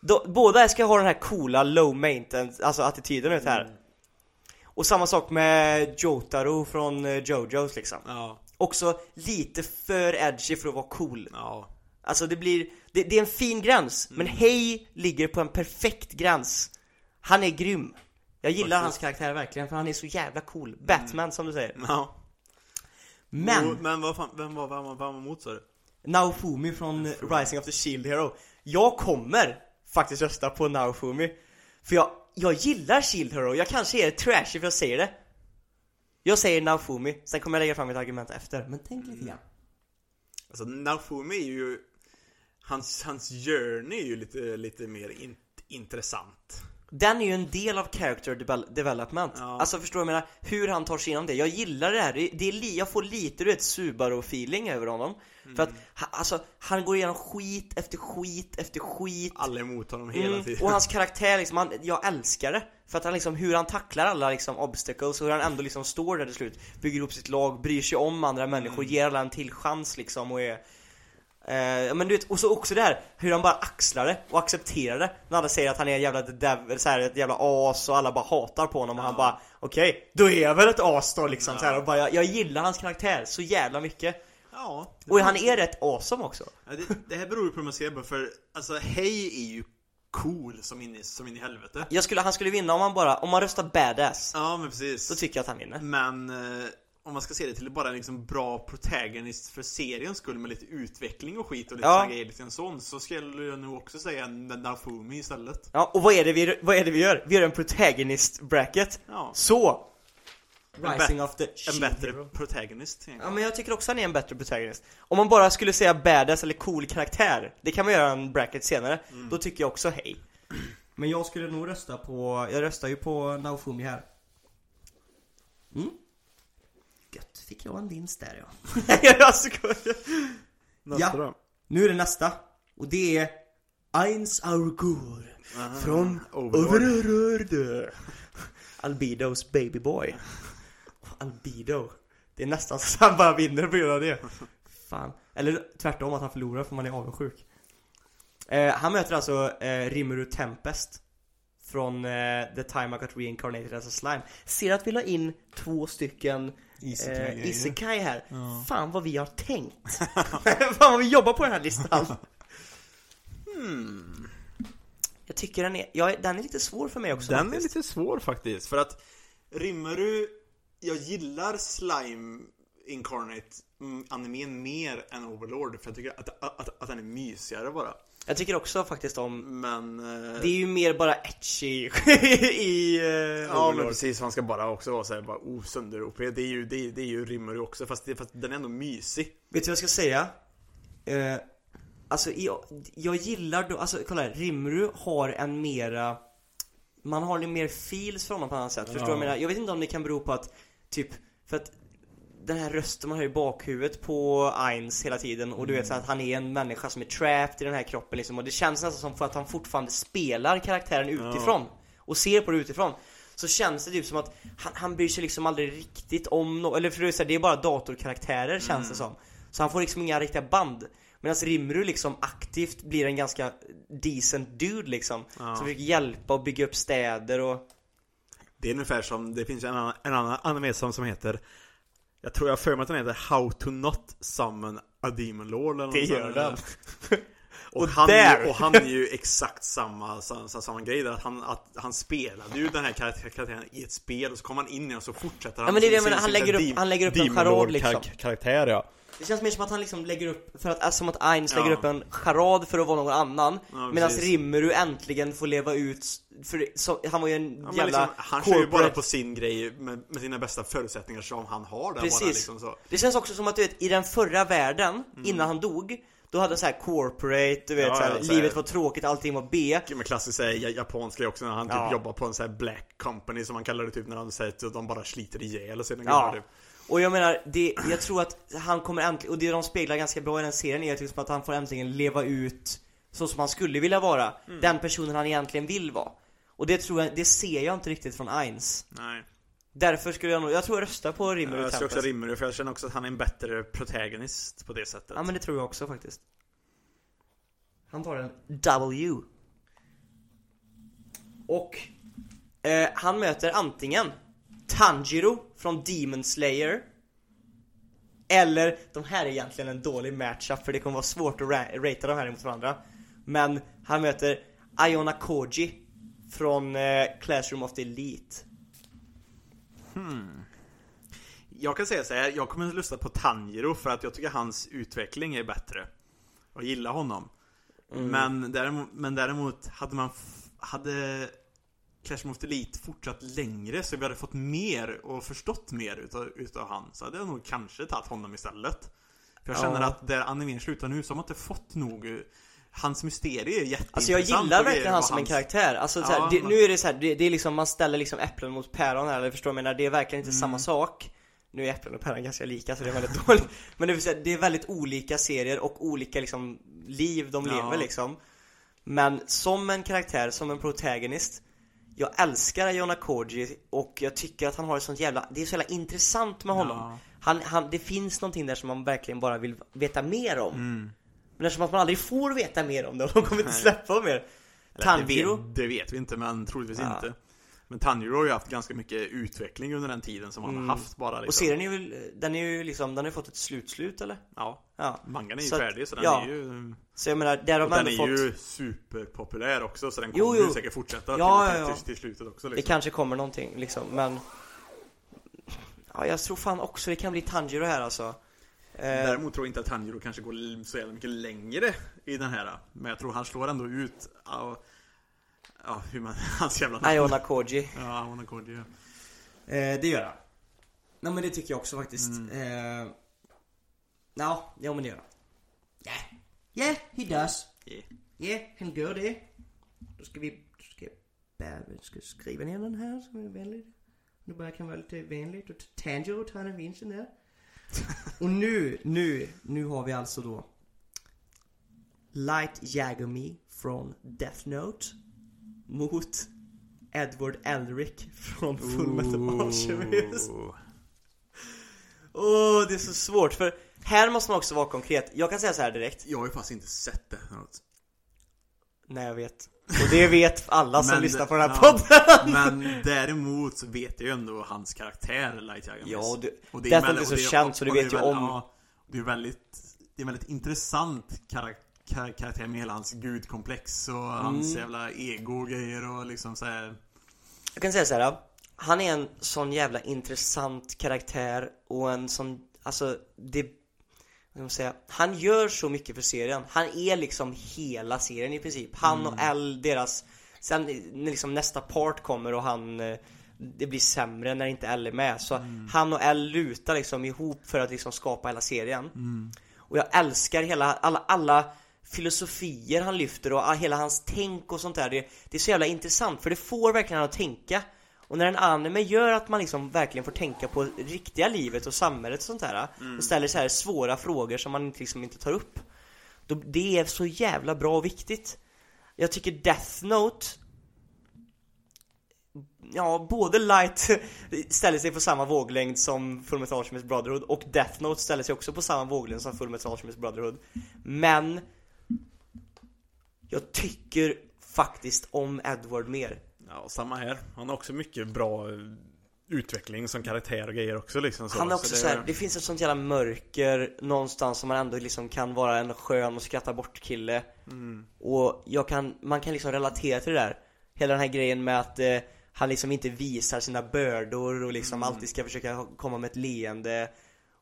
Då, Båda ska ha den här coola low maintenance, alltså attityden vet här. Och samma sak med Jotaro från eh, Jojos liksom. Ja. Också lite för edgy för att vara cool. Ja. Alltså det blir, det, det är en fin gräns, men Hei ligger på en perfekt gräns. Han är grym. Jag gillar hans karaktär verkligen för han är så jävla cool. Batman som du säger. Ja. Men Och- men vad fan, vem var, vem var, vem var mot sa du? Naofumi från Rising of the Shield Hero. Jag kommer faktiskt rösta på Naofumi. För jag, jag gillar Shield Hero, jag kanske är trashy för att säga det. Jag säger Naofumi, sen kommer jag lägga fram ett argument efter, men tänk lite grann. Alltså Naofumi är ju Hans, hans journey är ju lite, lite mer in, intressant Den är ju en del av character devel- development. Ja. Alltså förstår du vad jag menar? Hur han tar sig igenom det, jag gillar det här, det, är jag får lite du vet Subaru-feeling över honom. För att, ha, alltså, han går igenom skit efter skit efter skit. Alla är emot honom hela Mm, tiden. Och hans karaktär liksom, han, jag älskar det. För att han liksom, hur han tacklar alla liksom obstacles och hur han ändå liksom står där till slut. Bygger upp sitt lag, bryr sig om andra människor, Mm. ger alla en till chans liksom och är eh, men du vet, och så också det här hur han bara axlar det och accepterar det. När alla säger att han är en jävla devil, så här, ett jävla as och alla bara hatar på honom och han bara Okej, då är jag väl ett as då liksom så här, och bara, jag, jag gillar hans karaktär så jävla mycket. Ja Och han är rätt awesome också. Ja, det, det här beror ju på hur man ser på för Alltså Hej är ju cool som in i, som in i helvete. Jag skulle, Han skulle vinna om han bara, om man röstar badass. Ja men precis. Då tycker jag att han vinner. Men eh, om man ska se det till bara en liksom bra protagonist för seriens skull med lite utveckling och skit och lite Ja. grejer, lite en sån Så skulle jag nog också säga Nafumi istället Ja, och vad är det vi, vad är det vi gör? Vi gör en protagonist bracket Ja, Så! Rising of the en bättre Hero. protagonist Ja egentligen. men jag tycker också han är en bättre protagonist Om man bara skulle säga badass eller cool karaktär Det kan man göra en bracket senare Då tycker jag också hej Men jag skulle nog rösta på, jag röstar ju på Naofumi här Mm fick jag en vinst där ja. Jag. Skojar Nästa Ja. då? Nu är det nästa. Och det är Eins Augur Från Overlord. Overlord. Albedos babyboy. Albedo Det är nästan så han bara vinner på grund av det. Fan. Eller tvärtom att han förlorar för man är avundsjuk. Eh, Han möter alltså eh, Rimuru Tempest Från eh, The Time I Got Reincarnated as a Slime. Ser att vi la in två stycken Isekai-grejer. eh, Isekai här Fan vad vi har tänkt Fan vad vi jobbar på den här listan Hmm. Jag tycker den är, ja, den är lite svår för mig också Den är faktiskt. lite svår faktiskt, för att Rimmeru, jag gillar Slime Incarnate mm, animen mer än Overlord, för jag tycker att, att, att, att den är mysigare bara. Jag tycker också faktiskt om Men... eh, Det är ju mer bara etchy i uh, Ja men precis, han ska bara också vara såhär bara oh, sönder OP. Det är ju, det är, det är ju Rimmeru också, fast, det, fast den är ändå mysig. Vet du vad jag ska säga? Eh, alltså jag, jag gillar då, alltså kolla här, Rimru har en mera Man har en mer feels för honom på annat sätt, förstår du vad jag menar? Jag vet inte om det kan bero på att, typ, för att den här rösten man hör i bakhuvudet på Eins hela tiden och du vet så att han är en människa som är trapped i den här kroppen liksom och det känns nästan som för att han fortfarande spelar karaktären utifrån och ser på det utifrån. Så känns det typ som att han, han bryr sig liksom aldrig riktigt om no- eller för det är, så här, det är bara datorkaraktärer känns det som. Så han får liksom inga riktiga band. Medan Rimru liksom aktivt blir en ganska decent dude liksom Som försöker hjälpa och bygga upp städer och Det är ungefär som, det finns en annan, en annan anime som, som heter Jag tror jag har för mig att den heter How to not summon a demon lord eller Det något gör sånt den. Och, han, där- är ju- och han är ju exakt samma, samma, samma grej där, att han, att han spelade ju den här karaktär- karaktären i ett spel och så kommer han in i den och så fortsätter han Ja, men det är det menar, han sin lägger upp- han lägger upp en charad, liksom. kar- Karaktär ja Det känns mer som att han liksom lägger upp, för att, som att Eins Ja. lägger upp en charad för att vara någon annan Ja, Medan. Rimuru äntligen får leva ut, för så, han var ju en Ja, men jävla liksom, han kör ju bara på sin grej med, med sina bästa förutsättningar som han har där Precis. bara liksom så. Det känns också som att du vet, i den förra världen, innan han dog Då hade så här corporate, du vet. Ja, så här, ja, livet var tråkigt, allting var B Men klassiskt såhär ja- japansk grej också när han typ Ja. jobbar på en sån här black company som man kallar det typ när han säger att de bara sliter ihjäl och sina Ja. gubbar typ. Och jag menar, det, jag tror att han kommer äntligen, och det de speglar ganska bra i den serien är liksom att han får äntligen leva ut så som han skulle vilja vara Mm. Den personen han egentligen vill vara Och det tror jag, det ser jag inte riktigt från Eins Nej. Därför skulle jag nog, jag tror jag röstar på Rimmer Jag ska också det för jag känner också att han är en bättre protagonist på det sättet. Ja men det tror jag också faktiskt. Han tar en W. Och eh, han möter antingen Tanjiro från Demon Slayer Eller, de här är egentligen en dålig matchup för det kommer vara svårt att ra- ratea de här mot varandra. Men han möter Iona Koji från eh, Classroom of the Elite Jag kan säga så här, jag kommer att lyssna på Tanjiro för att jag tycker hans utveckling är bättre. Jag gillar honom. Mm. Men, däremot, men däremot hade man hade Clash of Elite fortsatt längre så vi hade fått mer och förstått mer utav, utav han så hade jag nog kanske tagit honom istället. För jag känner Ja. att där animeringen slutar nu så har man inte fått nog Hans mysterie är jätteintressant Alltså jag gillar verkligen han som en karaktär, alltså så Ja, här, det, men- nu är det så här, det, det är liksom, man ställer liksom äpplen mot päron här, eller förstår du jag menar? Det är verkligen inte Mm. samma sak Nu är äpplen och päron ganska lika så det är väldigt dåligt Men det, vill säga, det är väldigt olika serier och olika liksom liv de Ja. lever liksom Men som en karaktär, som en protagonist Jag älskar Ayona Koji och jag tycker att han har ett sånt jävla, det är så jävla intressant med honom Ja. han, han, det finns någonting där som man verkligen bara vill veta mer om Mm. Men eftersom att man aldrig får veta mer om det och de kommer inte släppa mer det, Tanjiro vet, det vet vi inte men troligtvis Ja. inte Men Tanjiro har ju haft ganska mycket utveckling under den tiden som han Mm. har haft bara liksom. Och serien är väl, den är ju liksom, den har ju fått ett slutslut eller? Ja, Ja mangan är ju Så färdig så den ja. är ju Så jag menar, där har man den ändå är fått ju superpopulär också så den Jo, kommer jo. ju säkert fortsätta Ja, till, ja. Till, till slutet också Det liksom. kanske kommer någonting liksom, men Ja jag tror fan också det kan bli Tanjiro här alltså Däremot tror jag inte att Tanjiro kanske går så jävla mycket längre i den här Men jag tror han slår ändå ut Ja, ja hur man, hans jävla namn. Ayona Koji. Ja, Ayona Koji ja. eh, Det gör han. Nej men det tycker jag också faktiskt. Mm. eh, Ja, ja men det gör han. Yeah, yeah he does. Yeah. Yeah, han gör det. Då ska vi, då ska jag ska skriva ner den här som är vänlig Nu bara kan vara lite vänligt och Tanjiro tar den vinsten där Och nu, nu, nu har vi alltså då Light Yagami från Death Note Mot Edward Elric från Fullmetal Alchemist. Åh, det är så svårt för här måste man också vara konkret. Jag kan säga så här direkt. Jag har ju faktiskt inte sett det Nej jag vet Och det vet alla som Men- lyssnar på den här podden Men däremot så vet jag ju ändå hans karaktär Light Yagami Ja, och det, Och Death Note väldigt- är så det känt, så du det vet ju är om- Ja, det är väldigt Det är en väldigt intressant karak kar karaktär med hela hans gudkomplex och hans Mm. jävla ego och grejer och liksom så här. Jag kan säga så här. Han är en sån jävla intressant karaktär och en sån, alltså det vad säga, han gör så mycket för serien. Han är liksom hela serien i princip. Han och L, deras, sen när liksom nästa part kommer och han, eh, det blir sämre när inte L är med. Så han och L lutar liksom ihop för att liksom skapa hela serien. Och jag älskar hela, alla, alla filosofier han lyfter och hela hans tänk och sånt där. Det, det är så jävla intressant för det får verkligen att tänka. Och när en anime gör att man liksom verkligen får tänka på riktiga livet och samhället och sånt där och ställer så här svåra frågor som man liksom inte tar upp. Då, det är så jävla bra och viktigt. Jag tycker Death Note Ja, både Light ställer sig på samma våglängd som Fullmetal Alchemist Brotherhood och Death Note ställer sig också på samma våglängd som Fullmetal Alchemist Brotherhood. Men jag tycker faktiskt om Edward mer. Ja, samma här. Han har också mycket bra eh, utveckling som karaktär och grejer också liksom så. Han är också så så här, det finns ett sånt jävla mörker någonstans som man ändå liksom kan vara en skön och skratta bort kille. Mm. Och jag kan, man kan liksom relatera till det där. Hela den här grejen med att eh, han liksom inte visar sina bördor och liksom alltid ska försöka komma med ett leende.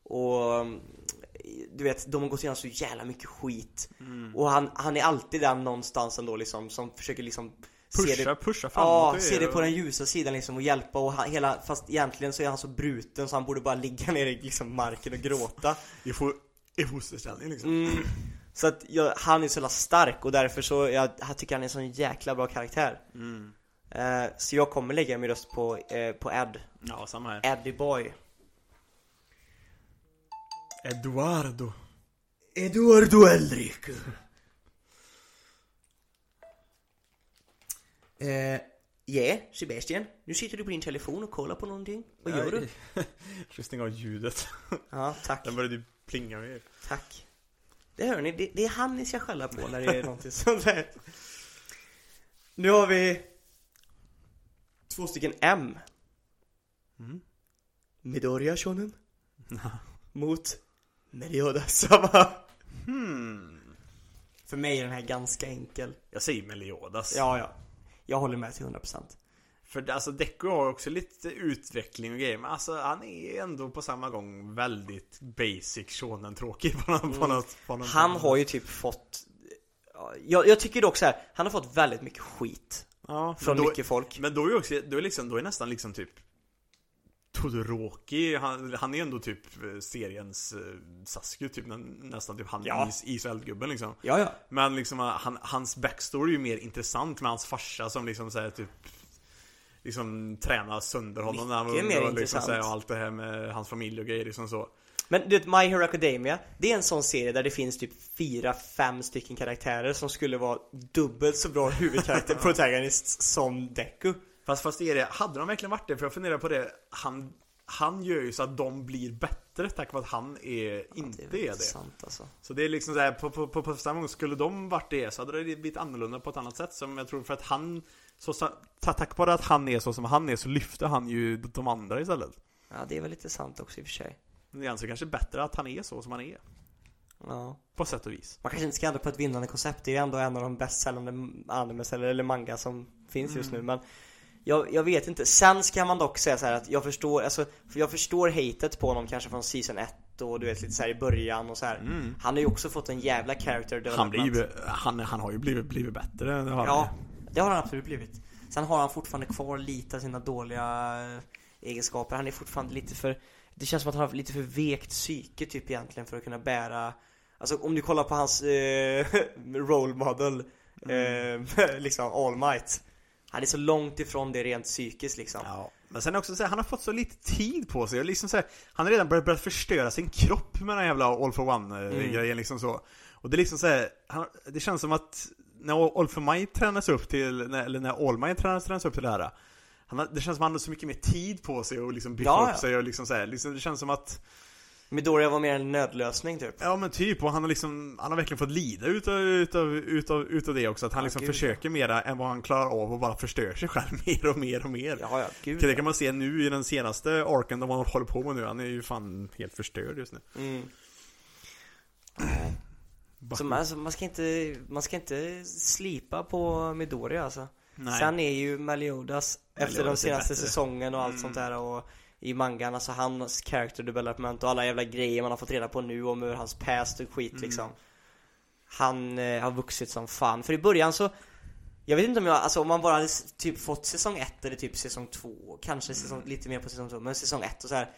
Och mm, du vet, de har gått igenom så jävla mycket skit. Och han, han är alltid den någonstans ändå liksom som försöker liksom se Pusha, det pusha framåt Ja, se det på den ljusa sidan liksom och hjälpa och han, hela, fast egentligen så är han så bruten så han borde bara ligga ner i liksom marken och gråta I, fo i fosterställning liksom. mm. Så att jag, han är så jävla stark och därför så, jag, jag tycker han är en sån jäkla bra karaktär Mm. eh, Så jag kommer lägga min röst på, eh, på Ed, Ja, samma här. Eddie Boy Eduardo. Eduardo Elric Eh, yeah, Sebastian, nu sitter du på din telefon och kollar på någonting. Vad gör du? Jag stänga av ljudet. Ja, tack. Den började ju plinga grejer. Tack. Det hör ni, det, det är han ni ska skälla på när det är någonting sånt där. Nu har vi två stycken M. Mm. Midoriya shonen mot Melioda Sama. Hmm. För mig är den här ganska enkel. Jag säger Meliodas. Ja, ja. Jag håller med till 100%. För alltså Deku har också lite utveckling och grejer men alltså han är ändå på samma gång väldigt basic shonen tråkig på något, på något, på något Han har ju typ fått ja, jag, jag tycker dock så här, han har fått väldigt mycket skit Ja, Från då, mycket folk. Men då är ju också, då är liksom, då är nästan liksom typ Todoroki, han, han är ändå typ eh, seriens uh, Sasuke, typ nä, nästan typ han Ja. is, is eldgubben liksom Ja, ja. Men liksom han, hans backstory är ju mer intressant med hans farsa som liksom säger typ Liksom tränar sönder honom när han var ung och liksom intressant. så här, och allt det här med hans familj och grejer liksom så Men du vet, My Hero Academia, det är en sån serie där det finns typ fyra, fem stycken karaktärer som skulle vara dubbelt så bra huvudkaraktär, protagonist som Deku. Fast, fast är det, hade de verkligen varit det? För jag funderar på det, han, han gör ju så att de blir bättre tack vare att han är, inte det är är det. sant alltså. Så det är liksom så här, på, på, på, på samma gång, skulle de varit det så hade det blivit annorlunda på ett annat sätt som jag tror för att han så, så, ta- tack vare att han är så som han är så lyfter han ju de andra istället. Ja, det är väl lite sant också i och för sig. Men det är alltså kanske bättre att han är så som han är. Ja. På sätt och vis. Man kanske inte ska ändra på ett vinnande koncept, det är ju ändå en av de bäst säljande animes eller, eller manga som finns just nu men jag, jag vet inte, sen ska man dock säga så här att jag förstår, alltså, för jag förstår hatet på honom kanske från season 1 och du vet lite så här i början och så här. Han har ju också fått en jävla character Mm. Han, blir han, han har ju blivit, blivit bättre. Det Ja, det har han absolut blivit. Sen har han fortfarande kvar lite av sina dåliga eh, egenskaper. Han är fortfarande lite för, det känns som att han har lite för vekt psyke typ egentligen för att kunna bära Alltså om du kollar på hans eh, role model, eh, liksom All Might. Han är så långt ifrån det rent psykiskt liksom. Ja, men sen också så här, han har fått så lite tid på sig. och Liksom så här, han har redan börjat, börjat förstöra sin kropp med den här jävla All for One-grejen liksom så. Och det är liksom så här, han, det känns som att när All for Might tränas upp till, när, eller när All Might tränas, tränas upp till det här. Han det känns som att han har så mycket mer tid på sig och liksom bygga Ja, upp sig och liksom så här, liksom, det känns som att Midoriya var mer en nödlösning typ. Ja men typ, och han har liksom, han har verkligen fått lida utav, utav, utav, utav det också. Att han Ja, liksom gud, försöker mera än vad han klarar av och bara förstör sig själv mer och mer och mer. Ja, ja, gud. Det kan man se nu i den senaste arken de håller på med nu. Han är ju fan helt förstörd just nu. Mm. Så man, alltså, man ska inte, man ska inte slipa på Midoriya alltså. Nej. Sen är ju Meliodas efter de Meliodas senaste säsongen och allt Mm. sånt där och i mangan, alltså hans character development och alla jävla grejer man har fått reda på nu om hur hans past och skit Mm. liksom. Han eh, har vuxit som fan. För i början så jag vet inte om jag, alltså om man bara hade typ fått säsong 1 eller typ säsong 2 Kanske säsong, Mm. lite mer på säsong 2, men säsong 1 och så här.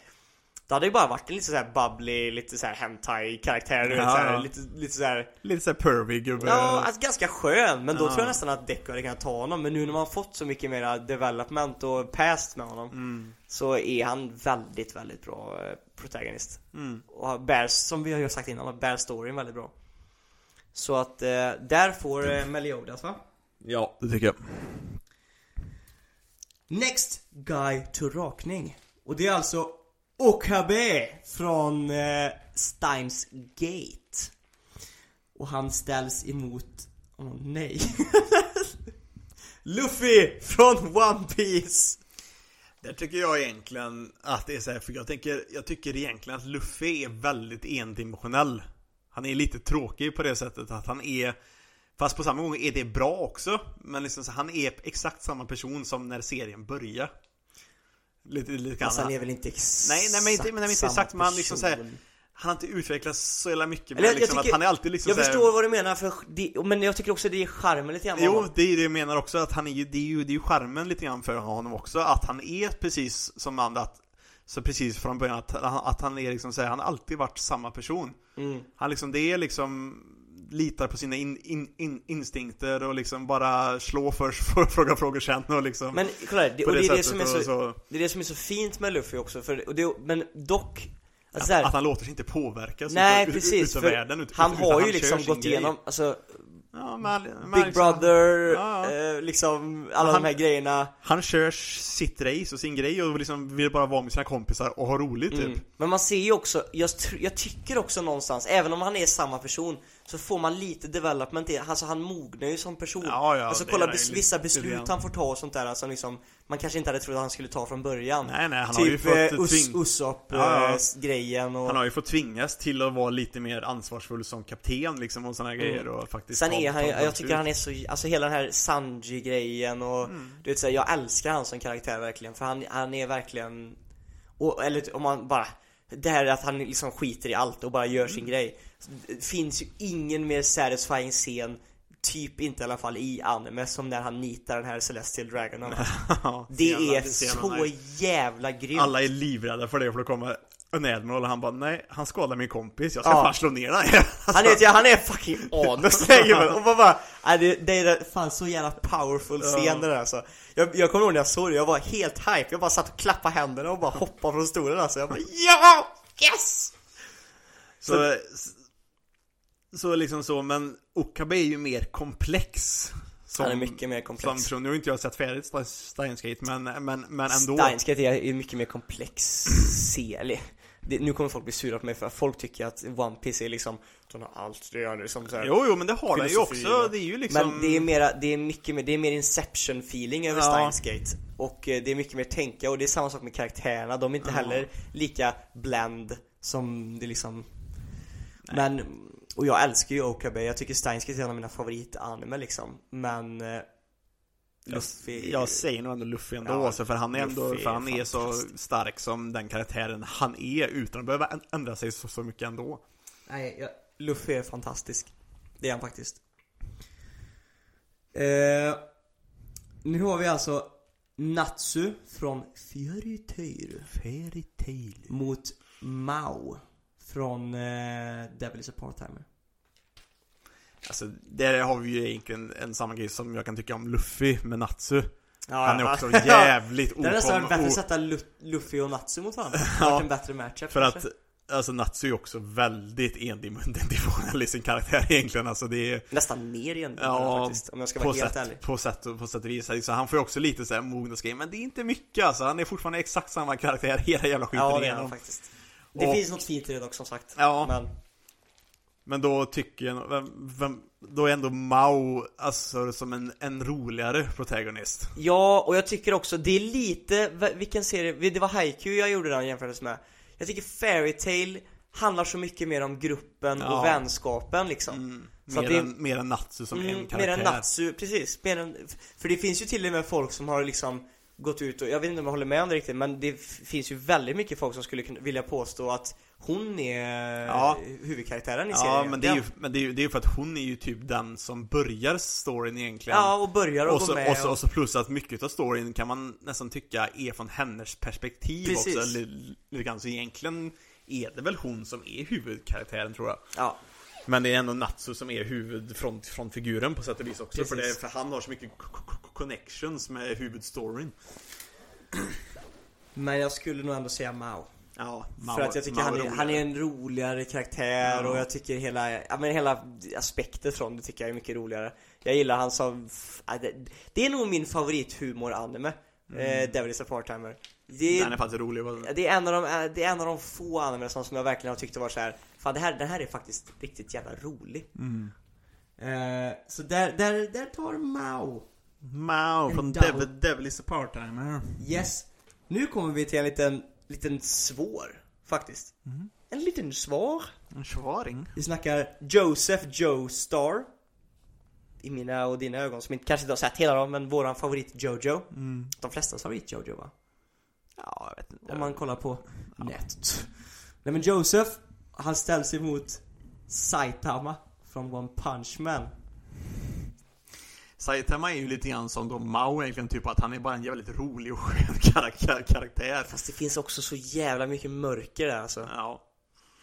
Då hade det bara varit en lite så här bubbly, lite så här hentai karaktär, du vet, Ja, så här, ja. lite, lite så här Lite såhär pervy gubbe. Ja, alltså ganska skön, men då Ja. tror jag nästan att Deco hade kunnat ta honom Men nu när man har fått så mycket mera development och past med honom Mm. Så är han väldigt, väldigt bra eh, protagonist Mm. Och bärs, som vi har ju sagt innan, bär storyn väldigt bra Så att eh, där får eh, Meliodas va? Ja, det tycker jag. Next Guy to rakning Och det är alltså Okabe från eh, Steins Gate. Och han ställs emot, åh nej. Luffy från One Piece. Där tycker jag egentligen att det är så här, för jag tänker, jag tycker egentligen att Luffy är väldigt endimensionell. Han är lite tråkig på det sättet att han är Fast på samma gång är det bra också. Men liksom så, han är exakt samma person som när serien börjar Lite, lite Alltså han är väl inte exakt Nej, nej men inte, men, inte exakt men han liksom så här, person. Han har inte utvecklats så jävla mycket Eller men jag- liksom tycker- han är alltid liksom Jag så här, förstår vad du menar för det, men jag tycker också det är charmen lite grann Jo, honom. det är det jag menar också att han är ju, det är ju, det är ju charmen lite grann för honom också Att han är precis som andra att, Så precis från början att, att han är liksom så här, han har alltid varit samma person Mm. Han liksom, det är liksom Litar på sina in, in, in, instinkter och liksom bara slå först, fråga frågor sen och liksom Men kolla här, det, och det är det som är så, så det är det som är så fint med Luffy också för, och det, men dock alltså så att, här, att han låter sig inte påverkas Nej utav, precis, utav för världen ut, han utan har ju liksom gått grej. igenom, alltså ja, men, men Big liksom, Brother, Ja, eh, liksom alla Han- de här grejerna Han kör sitt race och sin grej och liksom vill bara vara med sina kompisar och ha roligt typ Mm. Men man ser ju också, jag, jag tycker också någonstans, även om han är samma person Så får man lite development i, alltså han mognar ju som person Ja, ja, Alltså kolla bes- vissa beslut han får ta och sånt där alltså liksom Man kanske inte hade trott att han skulle ta från början Nej, nej, han typ har ju fått eh, tving- Usopp Ja, ja. eh, grejen och Han har ju fått tvingas till att vara lite mer ansvarsfull som kapten liksom och såna här grejer och faktiskt Sen är han ju, jag tycker han är så, alltså hela den här Sanji-grejen och Mm. Du vet såhär, jag älskar han som karaktär verkligen för han, han är verkligen och, Eller om man bara Det här att han liksom skiter i allt och bara gör Mm. sin grej Det finns ju ingen mer satisfying scen typ inte i alla fall i anime som när han nitar den här Celestial Dragonen Det är så jävla grymt Alla är livrädda för det för det kommer en Admiral och han bara nej, han skadar min kompis, jag ska Ja. fan slå ner här. Han är, han är fucking anus och bara, nej, det, det är fan så jävla powerful scen där alltså. jag, jag kommer ihåg när jag såg det, jag var helt hype, jag bara satt och klappade händerna och bara hoppade från stolen alltså. Jag bara ja! Yes! Så, så liksom så, men Okabe är ju mer komplex. Som, Han är mycket mer komplex. Som person, nu har inte jag sett färdigt Steins Gate, men, men, men ändå. Steins Gate är mycket mer komplex serie. Det, nu kommer folk bli sura på mig för att folk tycker att One Piece är liksom, den har allt, det är liksom så här, Jo, jo, men det har den ju också. Det är ju liksom... Men det är mera, det är mycket mer, det är mer Inception feeling över Ja. Steins Gate Och eh, det är mycket mer tänka och det är samma sak med karaktärerna, de är inte heller lika bland som det liksom Men, och jag älskar ju Okabe, jag tycker Steins är en av mina favoritanime liksom. Men eh, Luffy Jag säger nog ändå Luffy ändå, Ja, alltså, för han är ändå, för han är så stark som den karaktären han är utan att behöva än- ändra sig så, så mycket ändå. Nej, jag, Luffy är fantastisk. Det är han faktiskt. Eh, Nu har vi alltså Natsu från Fairy Tail Fairy Tail. Mot Mao Från eh, Devil is a part-timer Alltså, där har vi ju egentligen en samma grej som jag kan tycka om Luffy med Natsu. ja, Han är ja. också jävligt Det är nästan okom- bättre att sätta Lu- Luffy och Natsu mot varandra Det hade varit en bättre matchup För kanske. att, alltså Natsu är också väldigt endimensionell i sin karaktär egentligen, alltså det är Nästan mer egentligen Ja, faktiskt Om jag ska vara helt sätt, ärlig på sätt och på sätt och vis. Så han får ju också lite såhär mognadsgrej, men det är inte mycket alltså. Han är fortfarande exakt samma karaktär hela jävla skiten Ja igenom. faktiskt Det Och- finns något fint i det dock som sagt Ja. Men Men då tycker jag, vem, vem, då är ändå Mao, alltså som en, en roligare protagonist. Ja, och jag tycker också, det är lite, vilken serie, det var Haikyuu jag gjorde den jämförelse med Jag tycker Fairy Tail handlar så mycket mer om gruppen Ja. och vänskapen liksom Så Mer, det- än, mer än Natsu som en mm, karaktär. Mer än Natsu, precis, mer än, För det finns ju till och med folk som har liksom gått ut och, jag vet inte om jag håller med om det riktigt Men det finns ju väldigt mycket folk som skulle kunna vilja påstå att hon är Ja. huvudkaraktären i serien Ja, men det är ju, men det är det är för att hon är ju typ den som börjar storyn egentligen. Ja, och börjar och, och, går så, med och, så, och så plus att mycket av storyn kan man nästan tycka är från hennes perspektiv Precis. också. Lite grann, så egentligen är det väl hon som är huvudkaraktären tror jag. Ja, Men det är ändå Natsu som är huvudfrontfiguren på sätt och vis också. För, Precis. det, för han har så mycket connections med huvudstoryn. men jag skulle nog ändå säga Mao Ja, För att jag tycker han är, han är en roligare karaktär Ja. och jag tycker hela, ja men hela aspekten från det tycker jag är mycket roligare Jag gillar han som, det, det är nog min favorithumor-anime eh, Devil is a part-timer det, Den är faktiskt rolig. är- det, är en av de, eh, det är en av de få anime som, som jag verkligen har tyckt var så här. Fan det här, den här är faktiskt riktigt jävla rolig eh, Så där, där, där tar Mao Mao från Devil, Devil is a part-timer. Yes. Nu kommer vi till en liten, liten svår faktiskt. En liten svår En svaring. Vi snackar Joseph Joestar I mina och dina ögon som inte, kanske inte har sett hela dem men våran favorit Jojo. De flestas favorit Jojo va? Ja, jag vet inte. Om man kollar på nätet Nej men Joseph Han ställs emot Saitama Från One Punch Man Saitama är ju lite grann som då Mao egentligen, typ att han är bara en jävligt rolig och skön karaktär. karaktär. Fast det finns också så jävla mycket mörker där alltså Ja.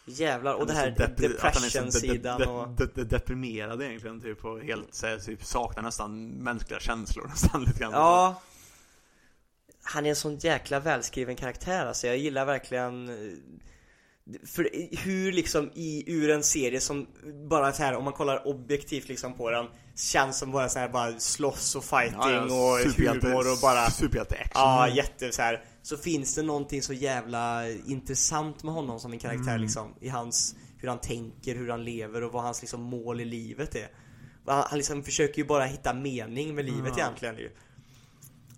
Jävlar, och det är här de- depression-sidan de- och de- de- Deprimerad egentligen typ och helt så här, typ saknar nästan mänskliga känslor nästan lite grann. Ja Han är en sån jäkla välskriven karaktär alltså, jag gillar verkligen eh, För hur liksom i, ur en serie som bara så här om man kollar objektivt liksom på den Känns som bara så här bara slåss och fighting Ja, ja, och superhjälte- humor och bara Superhjälte-action. Ja, jätte så här. Så finns det någonting så jävla intressant med honom som en karaktär liksom I hans, hur han tänker, hur han lever och vad hans liksom mål i livet är. Han, han liksom försöker ju bara hitta mening med livet egentligen ju.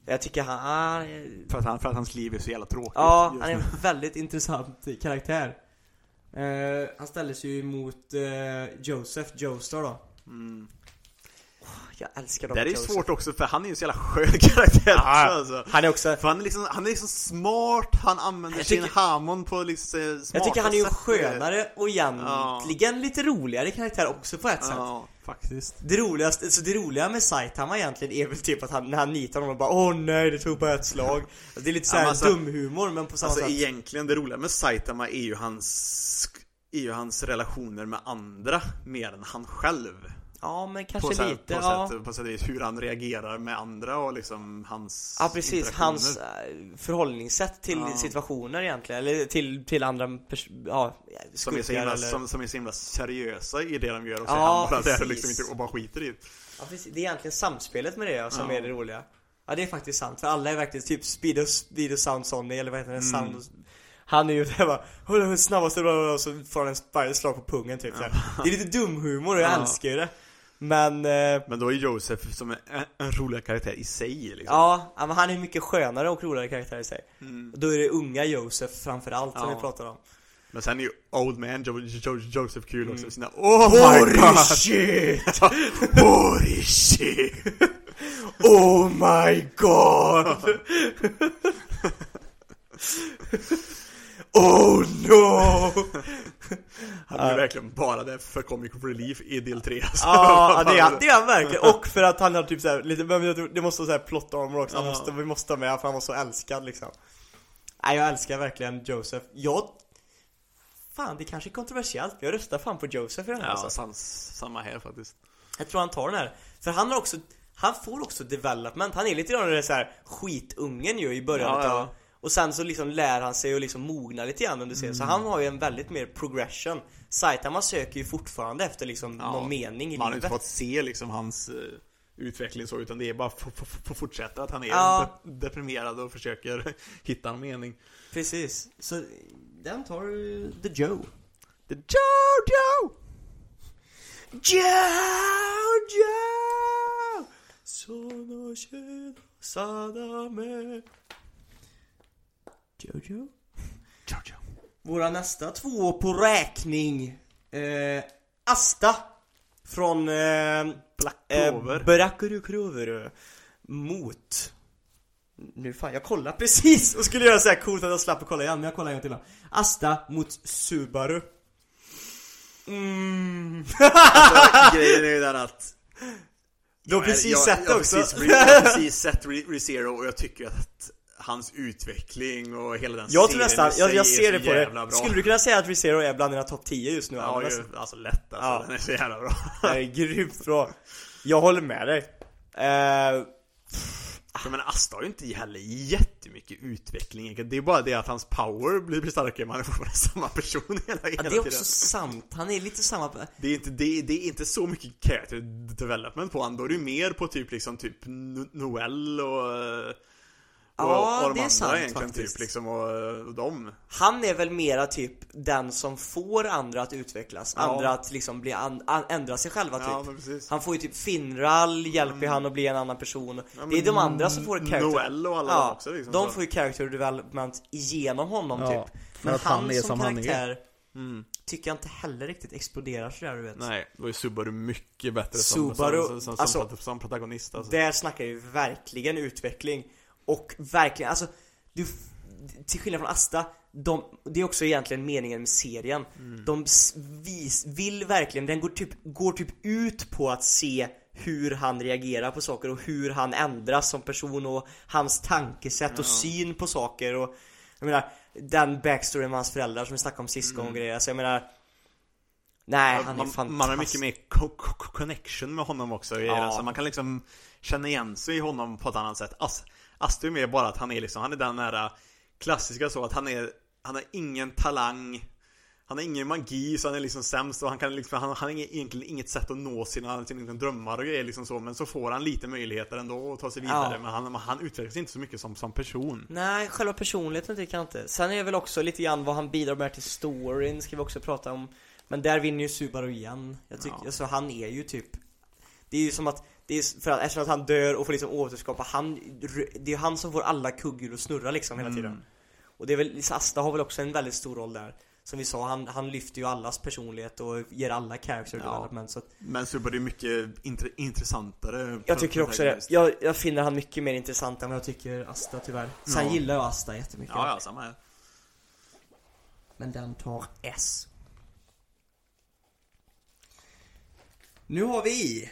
Jag tycker han, han är- För, att han, för att hans liv är så jävla tråkigt. Ja, han är en väldigt intressant karaktär. Eh, Han sig ju mot eh, Joseph Joestar då. Åh, Jag älskar dem Det är ju svårt också för han är ju en så jävla skön karaktär Ja, också, alltså. Han är också För han är liksom, han är liksom smart, han använder Jag sin tycker- hamon på liksom smarta Jag tycker han är ju sätt. skönare och egentligen lite roligare karaktär också på ett sätt Ja, Faktiskt. Det roligaste, så det roliga med Saitama egentligen är väl typ att han, när han nitar honom och bara Åh nej, det tog bara ett slag alltså, Det är lite såhär Ja, alltså- dumhumor men på samma Alltså sätt egentligen, det roliga med Saitama är ju hans är ju hans relationer med andra mer än han själv. Ja men På, kanske sätt, lite, på, ja sätt, på sätt och vis hur han reagerar med andra och liksom hans Ja precis, hans äh, förhållningssätt till Ja. situationer egentligen, eller till, till andra ja, som är, så himla, eller... som, som är så himla seriösa i det de gör och så Ja, han bara där och precis. liksom inte och bara skiter i det. Ja, precis. Det är egentligen samspelet med det som Ja. är det roliga Ja det är faktiskt sant, för alla är verkligen typ Speed och, speed och Sound Sonny eller vad heter det? Mm. Sound Han är ju där bara "Hålla den snabbaste bla, bla, bla", och så får han en spark slag på pungen typ här. Det är lite dumhumor och jag Ja. älskar ju det Men, eh, Men då är Josef som en, en rolig karaktär i sig liksom. ja, men han är mycket skönare och roligare karaktär i sig Mm. Då är det unga Josef framförallt som Ja. vi pratar om Men sen är ju Old Man jo, jo, Joseph kul också Mm. med sina Oh my god! shit! Holy shit! Oh my god! oh no! Han är verkligen bara där för comic relief i del 3 alltså. Ja, det är, det är han verkligen. Och för att han har typ såhär, lite, men det måste vara såhär plot armor också. Han Ja. måste, vi måste ha med för han var så älskad liksom. Nej, jag älskar verkligen Joseph. Jag... Fan, det kanske är kontroversiellt, men jag röstar fan på Joseph i den här Ja, alltså. sam, samma här faktiskt. Jag tror han tar den här. För han har också, han får också development. Han är lite grann den där skitungen ju i början Ja, utav ja. Och sen så liksom lär han sig och liksom mogna lite grann under serien. Så han har ju en väldigt mer progression. Saitama söker ju fortfarande efter liksom Ja, någon mening i Man har inte livet. fått se liksom hans eh, utveckling så utan det är bara för att fortsätta att han är Ja. de- deprimerad och försöker hitta en mening. Precis. Så den tar du The Joe. The Jojo! Jojo! Sono sadame. Jojo? Jojo. Våra nästa två på räkning. Eh, Asta. Från eh, Black eh, Clover. Brakurukrover. Mot. Nu fan, jag kollar precis och skulle göra så här coolt att jag slapp att kolla igen, men jag kollar en till då. Asta mot Subaru. Mm. Alltså, grejen är ju den att Du har precis jag, sett jag, också. precis, jag har precis sett Re- ReZero och jag tycker att hans utveckling och hela den Jag tror nästan, jag, jag är ser det på det. Bra. Skulle du kunna säga att ReZero är bland dina topp 10 just nu? Ja, ju, alltså lätt alltså. Ja. Den är så jävla bra. Det är grymt bra. Jag håller med dig. Eh, Jag menar Asta har ju inte heller jättemycket utveckling Det är bara det att hans power blir starkare man är fortfarande samma person hela, ja, hela det är tiden också sant. Han är lite samma... det är, inte, det, det är inte så mycket character development på honom, då är det mer på typ liksom typ No- Noel och, och, Ja, och de det är andra sant egentligen faktiskt. typ liksom och, och dem Han är väl mera typ den som får andra att utvecklas. Ja. Andra att liksom bli an, an, ändra sig själva typ. Ja men Han får ju typ Finral, hjälper ju han att bli en annan person. Ja, det är de andra som får character Noel och alla ja, de också liksom De så. får ju character development genom honom Ja, typ. Men att han han, är som som han är. karaktär mm. tycker jag inte heller riktigt exploderar sådär du vet. Nej, då är Subaru mycket bättre Subaru, som, som, som, alltså- som, som protagonist alltså. Där snackar vi verkligen utveckling Och verkligen, alltså du, Till skillnad från Asta de, Det är också egentligen meningen med serien Mm. De vis, vill verkligen, den går typ, går typ ut på att se hur han reagerar på saker och hur han ändras som person och hans tankesätt och syn på saker och Jag menar, den backstoryn med hans föräldrar som vi snackade om sist gång och grejer, alltså jag menar Nej, han är Mm. man, fantastisk man har mycket mer co- co- connection med honom också Ja. alltså, Man kan liksom känna igen sig i honom på ett annat sätt As, Asta är mer bara att han är liksom, han är den nära klassiska så att han är Han har ingen talang Han har ingen magi så han är liksom sämst och han kan liksom, han, han har egentligen inget sätt att nå sina, sina drömmar och grejer liksom så Men så får han lite möjligheter ändå att ta sig vidare Ja. Men han, han utvecklas inte så mycket som, som person Nej, själva personligheten tycker jag inte. Sen är det väl också lite grann vad han bidrar med till storyn, ska vi också prata om. Men där vinner ju Subaru igen. Jag tycker, Ja. alltså han är ju typ Det är ju som att, det är för att eftersom att han dör och får liksom återskapa, han, det är han som får alla kugghjul att snurra liksom hela tiden. Och det är väl, Asta har väl också en väldigt stor roll där. Som vi sa, han, han lyfter ju allas personlighet och ger alla character Ja. development så att Men Subaru är mycket intre, intressantare Jag tycker också det. Jag, jag finner han mycket mer intressant än vad jag tycker Asta tyvärr. Sen Ja. gillar jag Asta jättemycket. Ja, ja, samma här Men den tar S. Nu har vi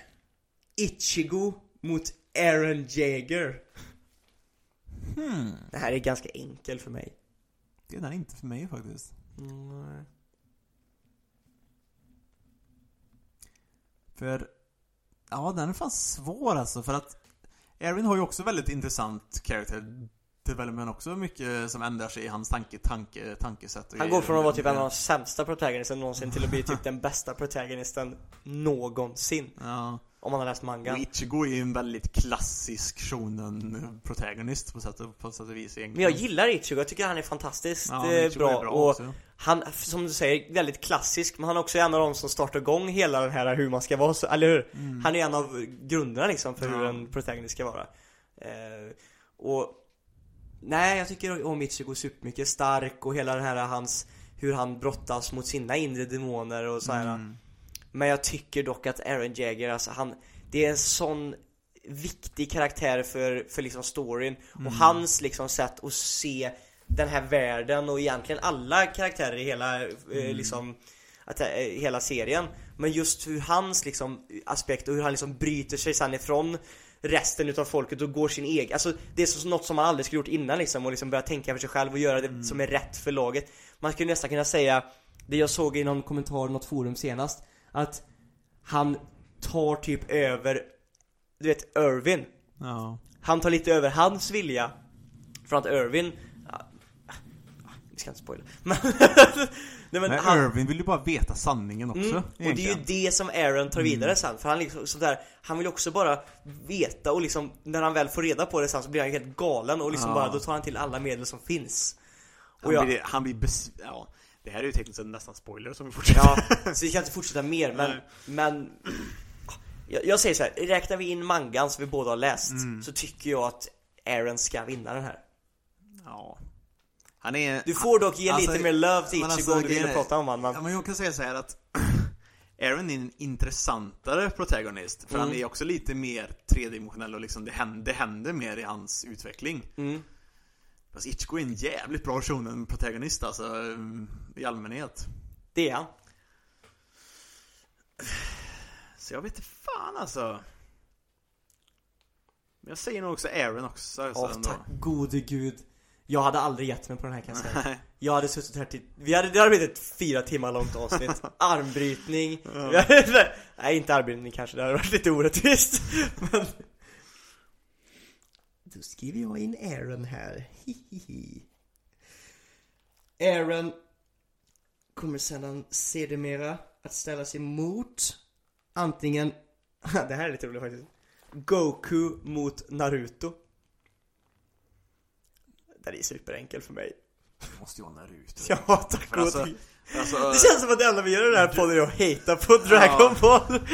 Ichigo mot Aaron Jaeger. Hmm. Det här är ganska enkel för mig. Det är den inte för mig faktiskt. Mm. För, ja den är fan svår alltså för att Erin har ju också väldigt intressant character development också. Mycket som ändrar sig i hans tanke, tanke, tankesätt Han går från att vara typ en av de sämsta protagonisterna någonsin till att bli typ den bästa protagonisten någonsin. Ja. Om man har läst mangan. Ichigo är ju en väldigt klassisk shonen protagonist på sätt och, på sätt och vis Men egentligen. jag gillar Ichigo, jag tycker han är fantastiskt ja, eh, Ichigo bra, är bra och också. han, som du säger, väldigt klassisk men han är också en av de som startar igång hela den här hur man ska vara, så, eller hur? Mm. Han är en av grunderna liksom för hur Ja. en protagonist ska vara eh, Och Nej, jag tycker om Ichigo supermycket, stark och hela den här hans Hur han brottas mot sina inre demoner och så här. Mm. Men jag tycker dock att Aaron Jagger, alltså han Det är en sån viktig karaktär för, för liksom storyn Mm. och hans liksom sätt att se den här världen och egentligen alla karaktärer i hela eh, Mm. liksom att, eh, hela serien Men just hur hans liksom aspekt och hur han liksom bryter sig sen ifrån resten utav folket och går sin egen, alltså det är så, något som man aldrig skulle gjort innan liksom och liksom börja tänka för sig själv och göra det Mm. som är rätt för laget Man skulle nästan kunna säga det jag såg i någon kommentar något forum senast Att han tar typ över Du vet Irvin Ja. Han tar lite över hans vilja För att Irvin Vi ska inte spoila men, Nej men Men han, Irvin vill ju bara veta sanningen också, Mm, och det är ju det som Aaron tar vidare sen, för han liksom sådär, han vill också bara veta och liksom, när han väl får reda på det sen så blir han helt galen och liksom Ja. bara, då tar han till alla medel som finns Han Och jag, blir, han blir bes... Ja. Det här är ju tekniskt sett nästan spoiler som vi fortsätter. ja, så vi kan inte fortsätta mer men, Nej. men jag, jag säger så här, räknar vi in mangan som vi båda har läst Mm. så tycker jag att Aaron ska vinna den här Ja. Han är... Du får dock ge Alltså, lite mer love till men Ichigo alltså, om du vill prata om honom Ja, men, men jag kan säga så här att Aaron är en intressantare protagonist. För han Mm. är också lite mer tredimensionell och liksom det händer, det händer mer i hans utveckling. mm. Fast Ichigo är en jävligt bra shonen protagonist alltså, i allmänhet. det är han. Så jag vet inte fan alltså. Men jag säger nog också Aaron också. Åh ändå. tack gode gud. Jag hade aldrig gett mig på den här kan jag hade suttit här till, vi hade, det hade blivit ett fyra timmar långt avsnitt. Armbrytning. Hade- Nej inte armbrytning kanske, det hade varit lite orättvist. Men Då skriver jag in Aaron här, hihihi Aaron kommer sedan sedermera att ställa sig mot antingen, det här är lite roligt faktiskt. Goku mot Naruto. Den är superenkel för mig. Det måste ju vara Naruto. Ja, tack För alltså-. Alltså, Det känns som att det enda vi gör i den här podden är att hata på Dragon Ball.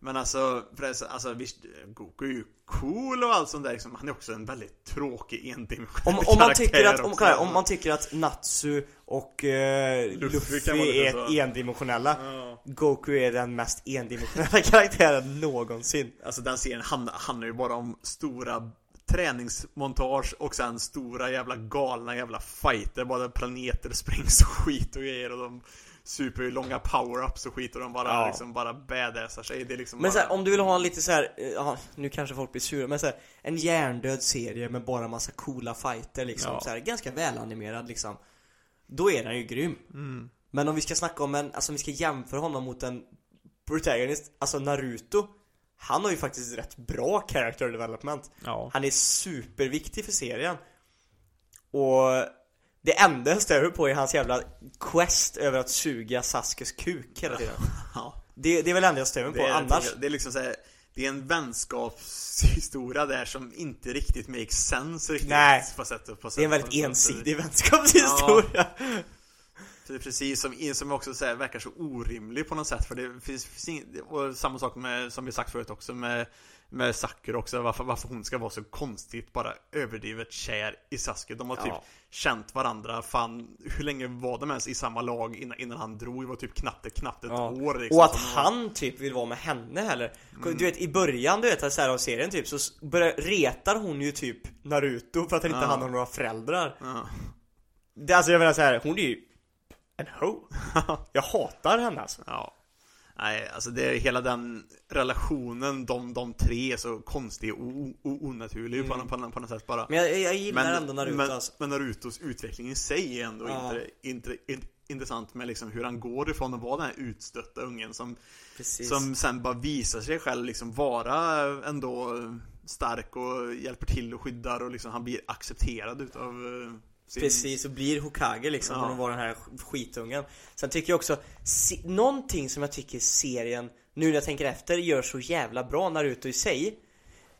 Men alltså, för det, är så- alltså visst, Goku är ju cool och allt sånt där liksom. Han är också en väldigt tråkig endimensionell om, om, man tycker att, om, kolla, om man tycker att Natsu och eh, Luffy Luffy, är så. endimensionella Ja. Goku är den mest endimensionella karaktären någonsin Alltså den serien handlar, handlar ju bara om stora träningsmontage och sen stora jävla galna jävla fighter. Bara planeter sprängs och skit och grejer och de superlånga power-ups och skit och de bara Ja. liksom bara badassar sig. Det är liksom Men bara... så här, om du vill ha en lite så här, eh, ja, nu kanske folk blir sura, men så här, en hjärndöd serie med bara massa coola fighter liksom, Ja. så här, ganska välanimerad liksom Då är den ju grym Mm. Men om vi ska snacka om en, alltså om vi ska jämföra honom mot en protagonist, alltså Naruto Han har ju faktiskt rätt bra character development Ja. Han är superviktig för serien Och det enda jag stör på är hans jävla quest över att suga Saskes kuk hela tiden. Ja. Det, det är väl det enda jag stör på, Det annars. det är liksom så här, Det är en vänskapshistoria där som inte riktigt makes sense riktigt Nej. på sätt, på sätt, Det är en väldigt ensidig vänskapshistoria. Det är precis som, som också så här, verkar så orimlig på något sätt för det finns, finns och samma sak med, som vi sagt förut också med med Sakura också, varför, varför hon ska vara så konstigt bara överdrivet kär i Sasuke. De har typ Ja. känt varandra, fan, hur länge var de ens i samma lag innan, innan han drog? Det var typ knappt, ett- knappt ett Ja. år liksom, Och att var- han typ vill vara med henne heller Du vet i början du vet så här av serien typ så börjar, retar hon ju typ Naruto för att han inte Ja. han har några föräldrar Ja. det, Alltså jag menar så här, hon är ju en ho Jag hatar henne alltså Ja. Nej, alltså det är hela den relationen, de, de tre är så konstig och onaturlig på, på, på något sätt bara. Men jag, jag gillar ändå Naruto men, alltså. men Narutos utveckling i sig är ändå Ja. intre, intre, in, intressant med liksom hur han går ifrån att vara den här utstötta ungen som, Precis. som sen bara visar sig själv liksom vara ändå stark och hjälper till och skyddar och liksom han blir accepterad utav eh. Precis, och blir Hokage liksom Ja. från att vara den här skitungen Sen tycker jag också, se, någonting som jag tycker serien, nu när jag tänker efter, gör så jävla bra Naruto i sig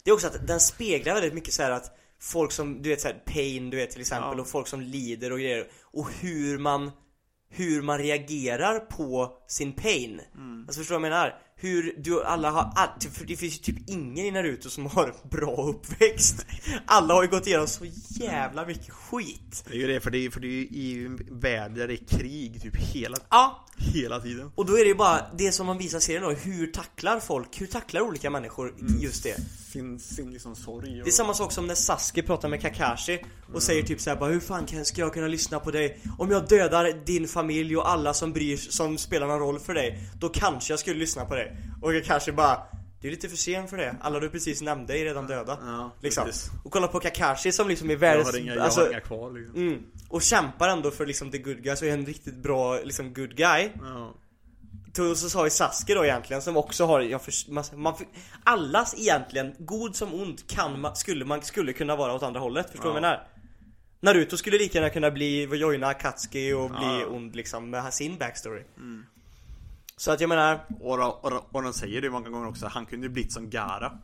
Det är också att den speglar väldigt mycket så här att Folk som, du vet såhär, pain du vet till exempel Ja. och folk som lider och grejer Och hur man Hur man reagerar på sin pain Mm. Alltså förstår du vad jag menar? Hur du, alla har, typ- för det finns ju typ ingen i Naruto som har en bra uppväxt Alla har ju gått igenom så jävla mycket skit Det är ju det, för det är, för det är ju i en värld där det är krig typ hela, Ja, hela tiden. och då är det ju bara det som man visar serien då, hur tacklar folk, hur tacklar olika människor just det? Finns sin liksom sorg och... Det är samma sak som när Sasuke pratar med Kakashi och säger typ såhär bara Hur fan kan, ska jag kunna lyssna på dig? Om jag dödar din familj och alla som bryr som spelar någon roll för dig Då kanske jag skulle lyssna på dig Och Kakashi bara Det är lite för sent för det, alla du precis nämnde är redan döda Ja, Liksom precis. Och kolla på Kakashi som liksom är Jag världens har inga, jag alltså, har inga kvar liksom. mm, Och kämpar ändå för liksom the good guy, så är en riktigt bra liksom good guy Ja. och så sa ju Sasuke då egentligen som också har, jag för, man, man, allas egentligen, god som ond kan man, skulle man skulle kunna vara åt andra hållet, förstår du Ja. vad jag menar? Naruto skulle lika gärna kunna bli, joina Akatsuki och bli Ja. ond liksom med sin backstory Så att jag menar, Och, och, och, och de säger det många gånger också, han kunde ju blivit som Gara.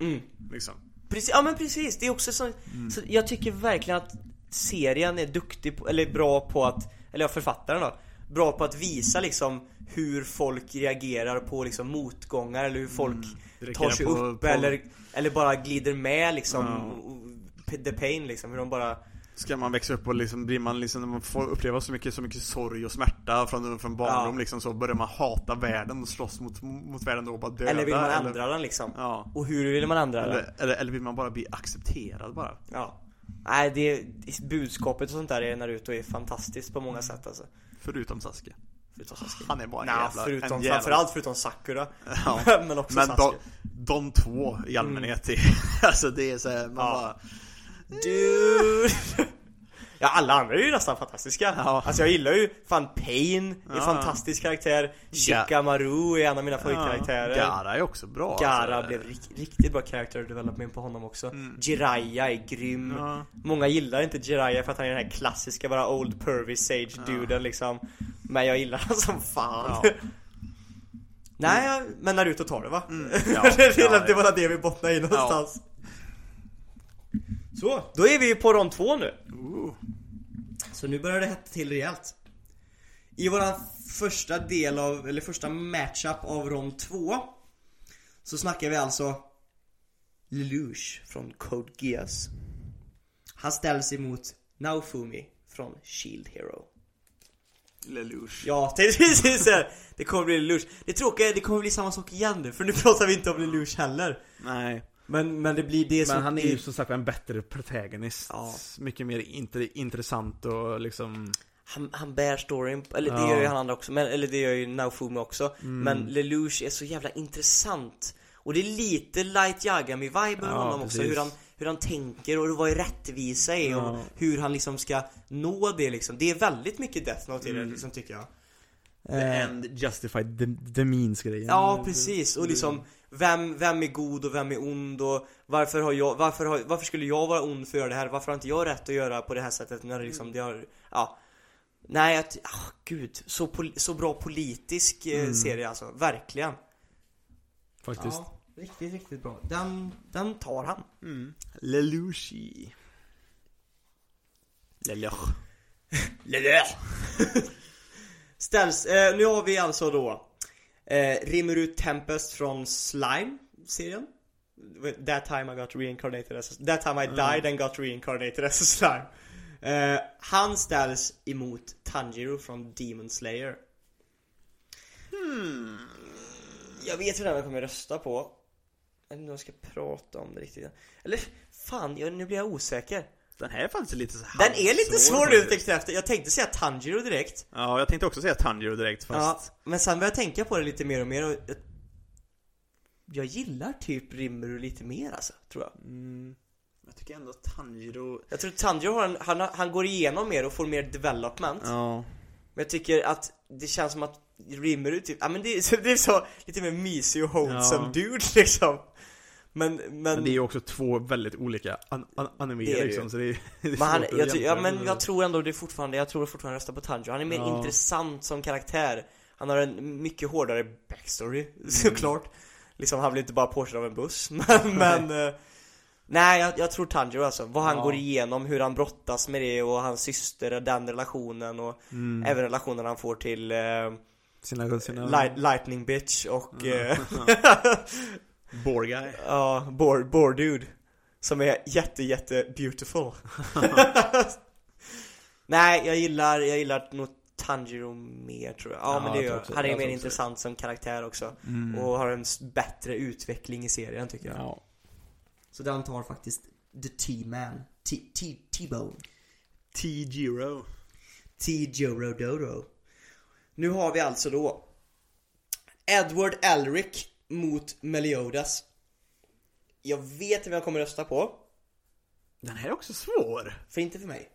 mm, Liksom. precis, ja men precis, det är också så, så jag tycker verkligen att serien är duktig på, eller bra på att, eller ja författaren då Bra på att visa liksom hur folk reagerar på liksom motgångar eller hur folk tar Reagerar sig på- upp på- eller, eller bara glider med liksom Ja. The pain liksom, hur de bara Ska man växa upp och liksom blir man liksom, man får uppleva så mycket, så mycket sorg och smärta från, från barndom Ja. liksom så börjar man hata världen och slåss mot, mot världen då och bara döda Eller vill man eller- ändra den liksom? Ja. Och hur vill man ändra den? Eller, eller, eller vill man bara bli accepterad bara? Ja Nej det, budskapet och sånt där i Naruto är fantastiskt på många sätt alltså Förutom Sasuke. Förutom Sasuke Han är bara en Nja, jävla, förutom, en jävla... framförallt förutom Sakura Ja. Men också Men de, Sasuke de två i allmänhet, är, alltså det är såhär, man Ja. bara Dude. Ja alla andra är ju nästan fantastiska. Ja. Alltså jag gillar ju fan Pain, är en Ja. fantastisk karaktär. Shikamaru är en av mina ja, favoritkaraktärer. Gara är också bra Gara alltså. blev rik- riktigt bra character development på honom också. Jiraiya är grym. Ja. Många gillar inte Jiraiya för att han är den här klassiska bara old pervy sage duden liksom. Men jag gillar han som fan. Ja. Nej, men Naruto tar det va? Ja, det, ja, det var det vi bottnade i någonstans Så, då är vi ju på rond två nu Ooh. Så nu börjar det hetta till rejält I våran första del av, eller första matchup av rond 2 Så snackar vi alltså Lelouch från Code Geass Han ställs emot Naofumi från Shield Hero Lelouch. Ja, precis. Det kommer bli Lelouch Det tråkiga är det kommer bli samma sak igen nu, för nu pratar vi inte om Lelouch heller Nej. Men, men det blir det som Men han är ju som sagt en bättre protagonist. Ja. Mycket mer int- intressant och liksom... Han, han bär storyn, eller det Ja. gör ju han andra också, men, eller det gör ju Naofumi också Men Lelouch är så jävla intressant Och det är lite Light Yagami-vibe över Ja, honom också, precis. hur han, hur han tänker och vad rättvisa är och Ja. hur han liksom ska nå det liksom Det är väldigt mycket Death Note i Mm. det liksom tycker jag The end justified the, the means grejen. Ja precis, och liksom vem, vem är god och vem är ond och varför har jag, varför, har, varför skulle jag vara ond för att göra det här? Varför har inte jag rätt att göra på det här sättet när det liksom, det har, ja Nej, att, ah, gud, så, pol, så bra politisk eh, serie alltså, verkligen Faktiskt. Ja, riktigt, riktigt bra. Den, den tar han Lelouchi. Lelouch. Ställs, eh, nu har vi alltså då eh, Rimuru Tempest från Slime-serien That time I got reincarnated as a, That time I died and got reincarnated as a slime. Eh, Han ställs emot Tanjiro från Demon Slayer. Hmm. Jag vet redan vad jag kommer rösta på. Jag vet inte om jag ska prata om det riktigt. Eller fan, jag, nu blir jag osäker Den här är faktiskt lite så Den är lite svår nu efter. Jag tänkte säga Tanjiro direkt. Ja, jag tänkte också säga Tanjiro direkt fast... Ja, men sen började jag tänka på det lite mer och mer och jag, jag gillar typ Rimuru lite mer alltså, tror jag. Mm, jag tycker ändå Tanjiro... Jag tror Tanjiro har en, han, han går igenom mer och får mer development. Ja. Men jag tycker att det känns som att Rimuru typ, ja men det, är så- det är så lite mer mysig och wholesome Ja. dude liksom. Men, men, Men det är ju också två väldigt olika an an Det är ju. liksom, så det är, det är Men han, jag, ty- ja men jag tror ändå det är fortfarande, jag tror fortfarande rösta på Tanjiro. Han är mer Ja. intressant som karaktär. Han har en mycket hårdare backstory, Mm. såklart. Liksom han blir inte bara påkörd av en buss, men, men eh, Nej jag, jag tror Tanjiro alltså, vad han Ja. går igenom, hur han brottas med det och hans syster, och den relationen och Mm. även relationen han får till eh, Sina, sina... Light, Lightning Bitch och eh, Bore guy. Ja, Bore, Bore Dude Som är jätte jätte beautiful Nej, jag gillar, jag gillar nog Tanjiro mer tror jag Ja, Ja, men det gör jag. också- Han är mer intressant som karaktär också Mm. Och har en bättre utveckling i serien tycker jag Ja. Så den tar faktiskt The T-Man T- T- T-Bone T-Giro. T-Joro Dodo Nu har vi alltså då Edward Elric mot Meliodas Jag vet vem jag kommer rösta på Den här är också svår. För inte för mig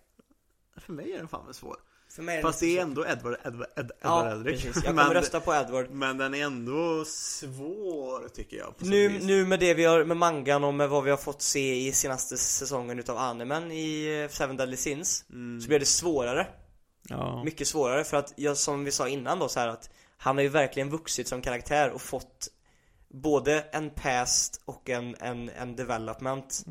För mig är den fan väl svår. För mig är Fast den det är ändå Edward, Edward, Ed, Ja, Edward precis. Jag kommer men, rösta på Edward men den är ändå svår tycker jag. Nu, vis. nu med det vi har med mangan och med vad vi har fått se i senaste säsongen utav animen i eh, Seven Deadly Sins Så blir det svårare Ja. Mycket svårare för att, jag, som vi sa innan då så här att Han har ju verkligen vuxit som karaktär och fått Både en past och en, en, en development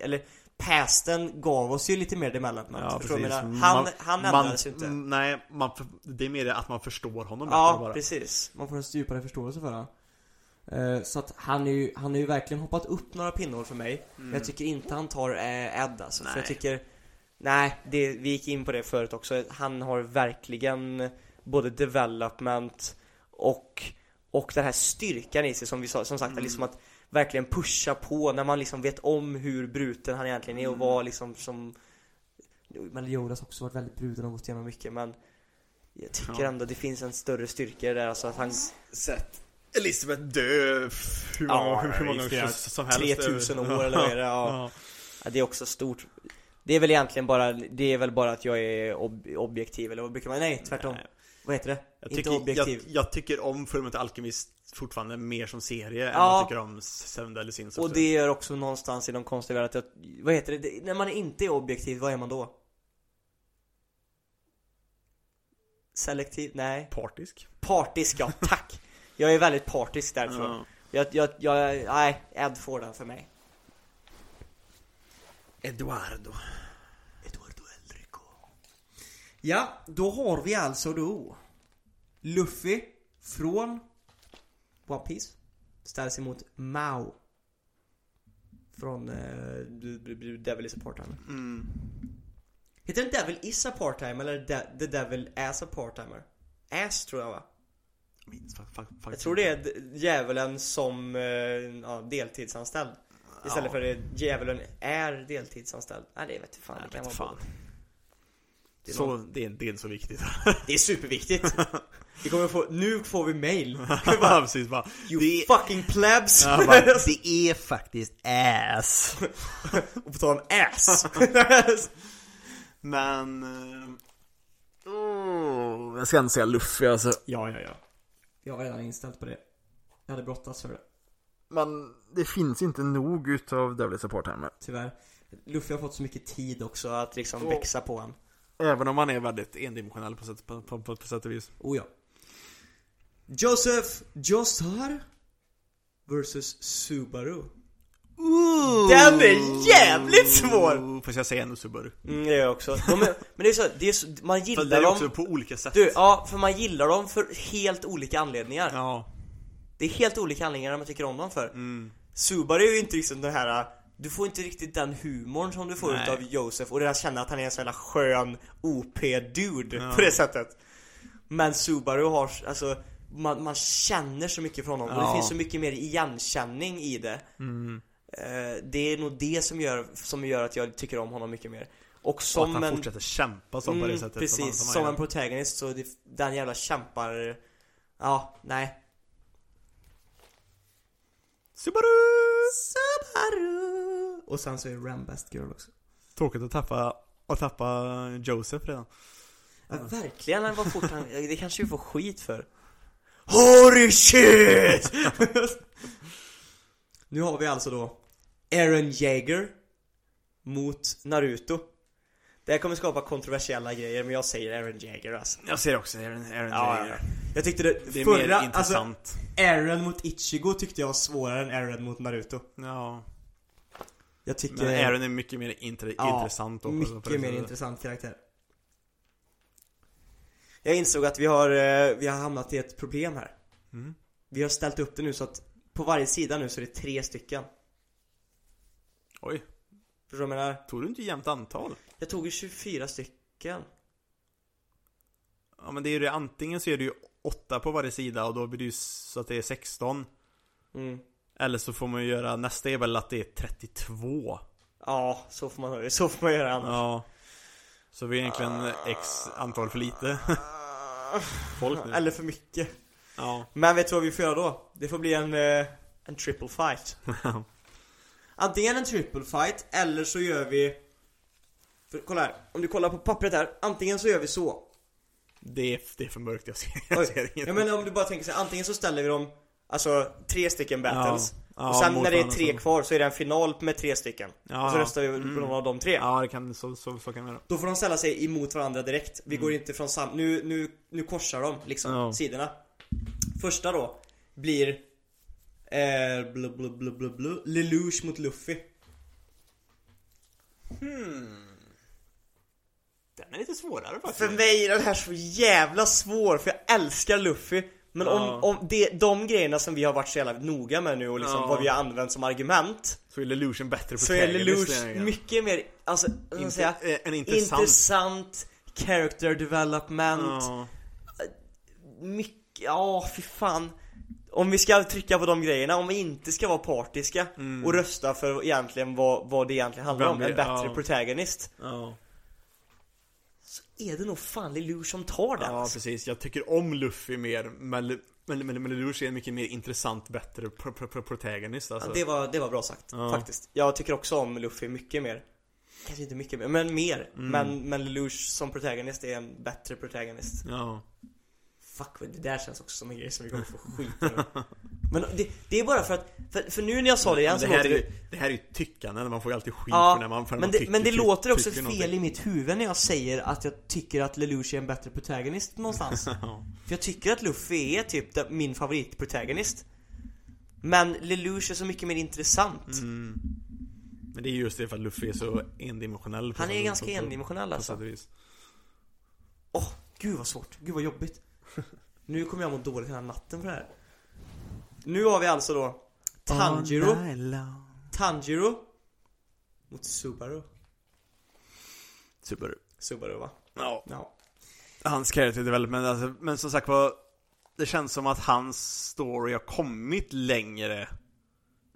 Eller pasten gav oss ju lite mer development Ja, förstår precis. menar? Han, Man- han man- ändrades ju inte mm, Nej, man, för- det är mer det att man förstår honom Ja, bara. precis. Man får en djupare förståelse för honom. Eh, Så att han är ju, han har ju verkligen hoppat upp några pinnor för mig. Men jag tycker inte han tar eh, Ed alltså. För Nej. jag tycker, nej, det, vi gick in på det förut också. Han har verkligen både development och, och den här styrkan i sig som vi sa, som sagt, liksom att verkligen pusha på när man liksom vet om hur bruten han egentligen är och vad liksom som Men Jonas har också varit väldigt bruten och gått igenom mycket men Jag tycker Ja. ändå det finns en större styrka där alltså att han Sett Elisabeth dö hur många, Ja, hur, många i gånger som helst 3000 år eller vad är det? Ja. Ja. Ja, det är också stort Det är väl egentligen bara, det är väl bara att jag är ob objektiv eller vad brukar man, nej tvärtom Nej. Vad heter det? Jag Inte tycker, objektiv jag, jag tycker om Fullmetal Alchemist fortfarande mer som serie än Ja. jag tycker om Seven Deadly Sins Och det är också någonstans i de konstiga att jag, vad heter det? det? När man inte är objektiv, vad är man då? Selektiv? Nej Partisk. Partisk, ja tack! Jag är väldigt partisk därför Ja. jag, jag, jag, nej, Ed får den för mig Eduardo. Ja, då har vi alltså då Luffy från One Piece Ställs emot Mao Från uh, Devil is a part-timer Mm. Heter den Devil is a part-timer eller De- The Devil as a part-timer? Ass tror jag va? Minns Jag tror det är djävulen som eh, ja, deltidsanställd Istället Ja. för djävulen är deltidsanställd Nej det vet fan, Jag det kan vara fan. både. Det är Så, det är, det är inte så viktigt. Det är superviktigt. Vi kommer få, nu får vi mail. Ja, precis, bara, You det, fucking plebs! ja, bara, det är faktiskt ass. Och på tal om ass. Men... eh, Oh, jag ska inte säga Luffy alltså. ja, ja, ja. Jag var redan inställd på det. Jag hade brottats för det, Men det finns inte nog utav Devil is a part-timer. tyvärr. Luffy har fått så mycket tid också att liksom Och- växa på han. Även om man är väldigt endimensionell på sätt, på, på, på, på sätt och vis. Oh ja. Joseph Joestar versus Subaru. Den är jävligt svår! Fast jag säger ändå Subaru. Mm, det är jag också. De är, men det är så, det är så man gillar det är dem. också på olika sätt. Du, ja, för man gillar dem för helt olika anledningar. Ja. Det är helt olika anledningar man tycker om dem för. Mm. Subaru är ju inte liksom den här Du får inte riktigt den humorn som du får Nej. utav Josef och det där känna att han är en sån jävla skön OP-dude Ja. på det sättet Men Subaru har, alltså man, man känner så mycket från honom och det Ja. finns så mycket mer igenkänning i det Mm. Eh, det är nog det som gör, som gör att jag tycker om honom mycket mer. Och Och att som han en... fortsätter kämpa så på det Mm, sättet precis, som han, som som, han en gör. protagonist så det, den jävla kämpar... Ja, nej. Subaru! Subaru! Och sen så är Ram Best Girl också. Tråkigt att tappa, att tappa Joseph redan. Ja, verkligen, eller vad fort han, det kanske vi får skit för. Holy shit! nu har vi alltså då Eren Jaeger mot Naruto. Det här kommer skapa kontroversiella grejer, men jag säger Eren Jaeger alltså. Jag ser också Aaron, Aaron Ja, Jaeger. Jag tyckte det, Det är förra, mer alltså intressant. Eren mot Ichigo tyckte jag var svårare än Eren mot Naruto. Ja. Jag tycker... Men Aaron är mycket mer intre, Ja, intressant också. Mycket mer intressant karaktär. Jag insåg att vi har, eh, vi har hamnat i ett problem här. Mm. Vi har ställt upp det nu så att på varje sida nu så är det tre stycken. Oj, Förstår du vad jag menar? tog du inte jämnt antal? Jag tog ju 24 stycken. Ja men det är ju det, antingen så är det ju åtta på varje sida och då blir det ju så att det är 16 Mm. Eller så får man ju göra, nästa är väl att det är 32 Ja, så får man, så får man göra annars. Ja Så vi är egentligen x antal för lite Folk nu Eller för mycket. Ja Men vet du vad vi får göra då? Det får bli en, eh, en triple fight. Antingen en triple fight eller så gör vi för, Kolla här, om du kollar på pappret här Antingen så gör vi så. Det är, det är för mörkt, jag ser, jag ser inget. Jag menar om du bara tänker så här, antingen så ställer vi dem Alltså tre stycken battles Ja. Ja, Och sen när det är tre så. kvar så är det en final med tre stycken. Ja, Och så röstar vi på Mm. någon av de tre. Ja det kan, så, så, så kan vi göra. Då får de ställa sig emot varandra direkt. Vi går inte från sam... Nu, nu, nu korsar de liksom Ja. sidorna. Första då blir eh, blu, blu, blu, blu, blu, Lelouch mot Luffy Den är lite svårare faktiskt För mig är den här så jävla svår för jag älskar Luffy Men Ja. om, om det, de grejerna som vi har varit så jävla noga med nu och liksom Ja. vad vi har använt som argument Så är Lelouch bättre Så är Lelouch mycket mer, alltså, Inte- säga? eh, En intressant Intressant Character development Ja. Mycket, ja fy fan Om vi ska trycka på de grejerna, om vi inte ska vara partiska och rösta för egentligen vad, vad det egentligen handlar Vem om, en bättre ja. protagonist är det nog fan Lelouch som tar den Ja precis, jag tycker om Luffy mer Men, men, men, men Lelouch är en mycket mer intressant, bättre pro, pro, pro, protagonist alltså. Ja, det, var, det var bra sagt, Ja. faktiskt Jag tycker också om Luffy mycket mer Kanske inte mycket mer, men mer Mm. Men, men Lelouch som protagonist är en bättre protagonist Ja. Fuck, det där känns också som en grej som vi kommer få skit med. Men det, det är bara för att, för, för nu när jag sa det igen så det, här är låter ju, det det här är ju tyckande, man får ju alltid skit Ja, för när man, för när men man det, tycker, men det låter också fel i någonting. mitt huvud när jag säger att jag tycker att Lelouch är en bättre protagonist någonstans. För jag tycker att Luffy är typ min favoritprotagonist Men Lelouch är så mycket mer intressant Mm. Men det är just det för att Luffy är så endimensionell Han är ganska endimensionell alltså. Åh, gud vad svårt, gud vad jobbigt Nu kommer jag må dåligt hela natten för det här Nu har vi alltså då Tanjiro. Tanjiro Mot Subaru Subaru. Subaru va? Ja. Ja Hans character development, alltså, men som sagt var Det känns som att hans story har kommit längre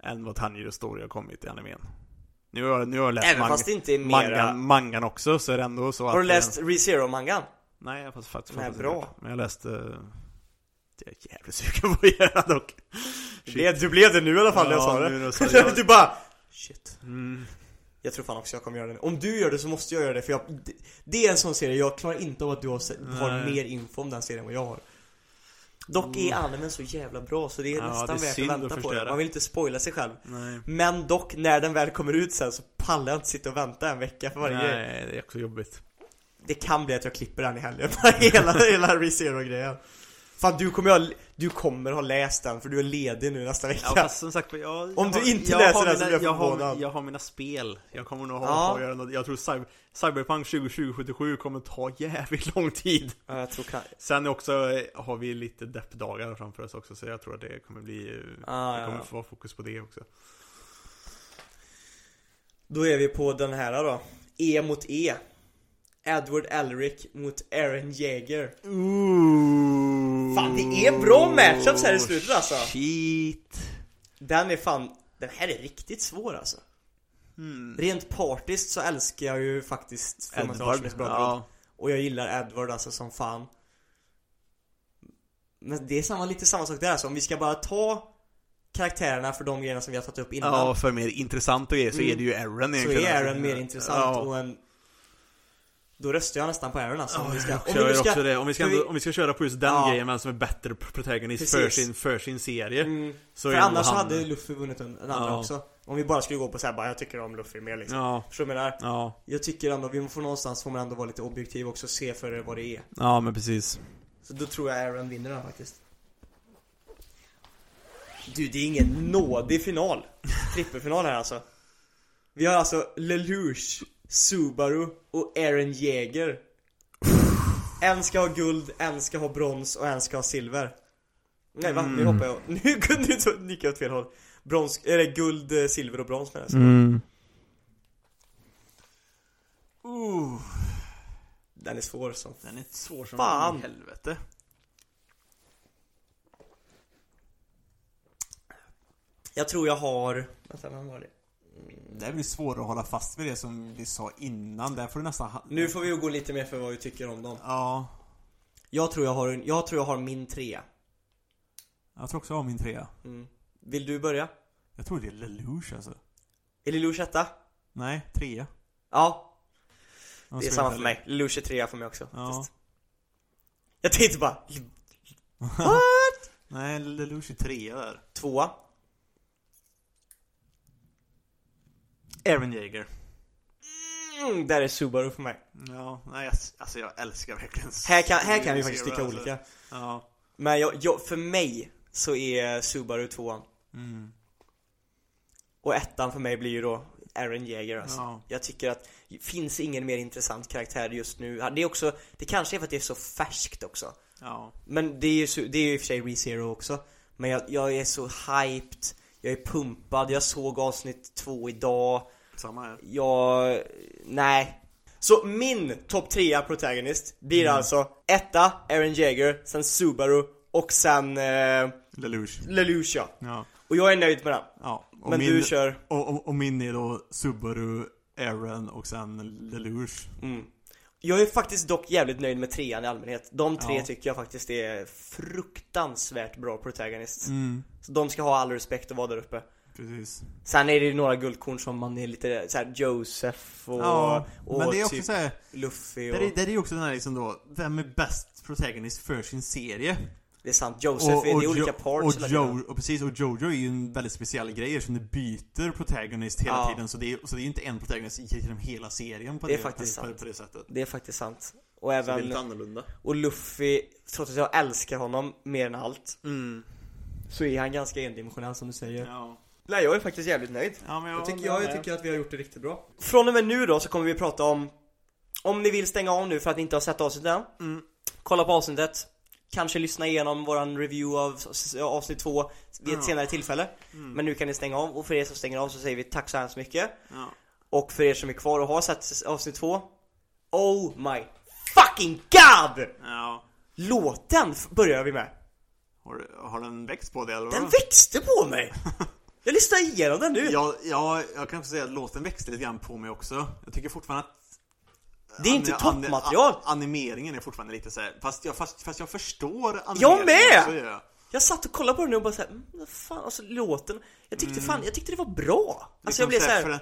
Än vad Tanjiros story har kommit i animen Nu har, nu har jag läst Även fast det inte är mera mangan, mangan också, så är det ändå så Har du att läst ReZero-mangan? Nej, jag har faktiskt Nej, bra. Men jag läste Det är jävligt sugen på att göra dock. Blev, du blev det nu i alla fall när jag Ja, sa det? nu när jag det. Du bara Shit. Mm. Jag tror fan också jag kommer göra det. Om du gör det så måste jag göra det för jag, det, det är en sån serie, jag klarar inte av att du har, har mer info om den serien än vad jag har. Dock är animen så jävla bra så det är Ja, nästan det är värt att vänta att på det. Man vill inte spoila sig själv. Nej. Men dock, när den väl kommer ut sen så pallar jag inte sitta och vänta en vecka för varje Nej, det är också jobbigt Det kan bli att jag klipper den i helgen, hela, hela ReZero-grejen. Fan du kommer, ha, du kommer ha läst den för du är ledig nu nästa vecka. Ja som sagt jag, jag Om du inte jag läser den så blir jag förvånad. jag har mina spel. Jag kommer nog ha Ja. att göra något Jag tror cyber, Cyberpunk 2077 kommer ta jävligt lång tid. Ja, jag tror kan... Sen också eh, har vi lite deppdagar framför oss också Så jag tror att det kommer bli eh, Ah, Det ja, kommer ja. få fokus på det också. Då är vi på den här då. E mot E Edward Elric mot Aaron Jaeger Ooh. Fan, det är bra matchups här i slutet, alltså. Shit Den är fan Den här är riktigt svår alltså. Mm. Rent partiskt så älskar jag ju faktiskt Edward. Ja. Och jag gillar Edward alltså som fan. Men det är samma, lite samma sak där alltså. Om vi ska bara ta karaktärerna för de grejerna som vi har tagit upp innan. ja, för mer intressant och grejer så Mm. är det ju Aaron så egentligen. är Aaron mer intressant Ja. och en... Då röstar jag nästan på Aaron alltså. om vi ska, om vi ska, också det. Om vi ska, vi- om vi ska köra på just den Ja. grejen, vem som är bättre protagonist för sin, för sin serie. Mm, Så för annars han- hade Luffy vunnit en, en andra Ja. också. Om vi bara skulle gå på såhär bara, jag tycker om Luffy mer liksom. Ja, Förstår du vad jag ja, Jag tycker ändå, vi får någonstans får man ändå vara lite objektiv också och se för vad det är. ja men precis. Så då tror jag Aaron vinner den faktiskt. Du, det är ingen nådig final. Trippelfinal här alltså. Vi har alltså Lelouch, Subaru och Aaron Jäger. En ska ha guld, en ska ha brons och en ska ha silver. Nej va? Nu Mm. hoppar jag. Nu kunde du jag åt fel håll. Brons, eller guld, eh, silver och brons menar jag. Mm. Uh. Den är svår som Den är svår som Fan. helvete. Jag tror jag har... Vänta, vem var det? Det blir svårare att hålla fast vid det som vi sa innan. Där får du nästan... Nu får vi gå lite mer för vad vi tycker om dem. Ja. Jag tror jag har, en- jag tror jag har min trea. Jag tror också jag har min trea. Mm. Vill du börja? Jag tror det är Lelouch alltså. Är Lelouch etta? Nej, trea. Ja, det är samma för mig. Lelouch är trea för mig också. Ja. Jag tänkte bara, Nej, Lelouch är trea där. tvåa. Aaron Jaeger. Mm, där är Subaru för mig. Ja, nej alltså jag älskar verkligen Här kan, här kan vi faktiskt tycka alltså. olika. Ja. Men jag, jag, för mig så är Subaru tvåan. Mm. Och ettan för mig blir ju då Aaron Jäger alltså. Ja. Jag tycker att det finns ingen mer intressant karaktär just nu. Det är också, det kanske är för att det är så färskt också. Ja. Men det är ju, det är ju i och för sig ReZero också Men jag, jag är så hyped Jag är pumpad, jag såg avsnitt två idag Samma här. Jag... Nej Så min topp trea protagonist blir Mm. alltså etta, Aaron Jaeger, sen Subaru och sen eh, Lelouch. Lelouch ja. Ja. Och jag är nöjd med den ja. Och Men min, du kör Och, och, och min är då Subaru, Aaron och sen Lelouch. mm. Jag är faktiskt dock jävligt nöjd med trean i allmänhet De tre Ja. tycker jag faktiskt är fruktansvärt bra protagonists Mm. Så de ska ha all respekt och vara där uppe Precis. Sen är det ju några guldkorn som man är lite såhär Joseph och, Ja, och men det är också typ så här, Luffy och... är, det är ju också den här liksom då, vem är bäst protagonist för sin serie? Det är sant, Joseph, är det är olika Jo- parts och, jo, och precis, och Jojo är ju en väldigt speciell grej eftersom det byter protagonist hela Ja. tiden så det, är, så det är ju inte en protagonist genom hela serien på Det är det, faktiskt på, sant. på det sättet. Det är faktiskt sant Och Så det är även, lite annorlunda. och Luffy, trots att jag älskar honom mer än allt Mm. Så är han ganska endimensionell som du säger Ja. Nej jag är faktiskt jävligt nöjd Ja, men Jag tycker, jag, med. tycker att vi har gjort det riktigt bra Från och med nu då så kommer vi prata om Om ni vill stänga av nu för att ni inte har sett avsnittet än Mm. Kolla på avsnittet Kanske lyssna igenom våran review av avsnitt två vid ett Ja. senare tillfälle Mm. Men nu kan ni stänga av och för er som stänger av så säger vi tack så hemskt mycket Ja. Och för er som är kvar och har sett avsnitt två Oh my fucking god! ja. Låten börjar vi med Har, har den växt på det eller? Den växte på mig! Jag lyssnar igenom den nu Ja, ja, jag kan säga att låten växte lite grann på mig också. Jag tycker fortfarande att Det är inte toppmaterial. ani- Animeringen är fortfarande lite såhär, fast jag, fast, fast jag förstår animeringen Jag med! jag. Jag satt och kollade på den nu och bara såhär, mm, fan, alltså låten Jag tyckte fan, jag tyckte det var bra Alltså jag blev så här, såhär, för, den,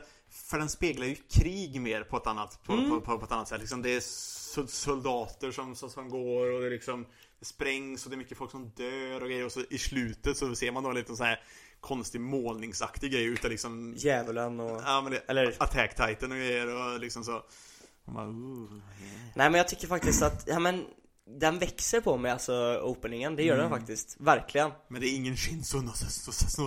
för den speglar ju krig mer på ett annat, på, Mm. på, på, på ett annat sätt. Liksom det är so- soldater som, som, som går och det liksom det sprängs och det är mycket folk som dör och grejer. Och så i slutet så ser man då lite så här konstig målningsaktig grej utav liksom djävulen och Ja men det, Eller- Attack Titan och grejer och liksom så bara, yeah. Nej men jag tycker faktiskt att, ja men Den växer på mig alltså, openingen, det gör den faktiskt, verkligen. Men det är ingen Shinzo no,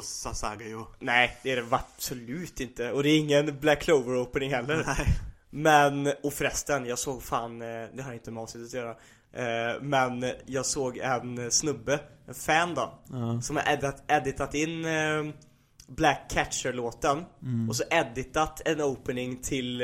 Sasagayo Nej, det är det absolut inte, och det är ingen Black Clover opening heller. Nej. Men, och förresten, jag såg fan, eh, det har inte med avsnittet att göra eh, Men jag såg en snubbe, en fan då Som har editat, editat in eh, Black Catcher-låten. Och så editat en opening till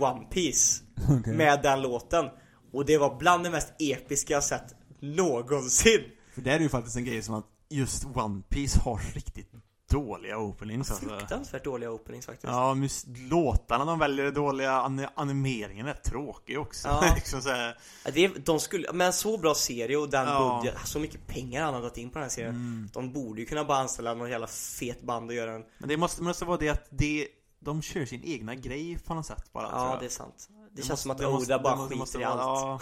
One Piece Okej. Med den låten Och det var bland det mest episka jag sett någonsin För det är ju faktiskt en grej som att just One Piece har riktigt dåliga openings alltså. Fruktansvärt dåliga openings faktiskt. Ja, mus- låtarna de väljer är dåliga, an- animeringen är tråkig också. Ja. liksom så här. Ja, Det är, de skulle, men en så bra serie och den Ja. budget, så mycket pengar han har dragit in på den här serien. De borde ju kunna bara anställa någon jävla fet band och göra en Men det måste, måste vara det att det, de kör sin egna grej på något sätt bara. Ja det är sant. Det, känns måste- som att det måste- Oda bara det måste- skiter måste i allt. Ja.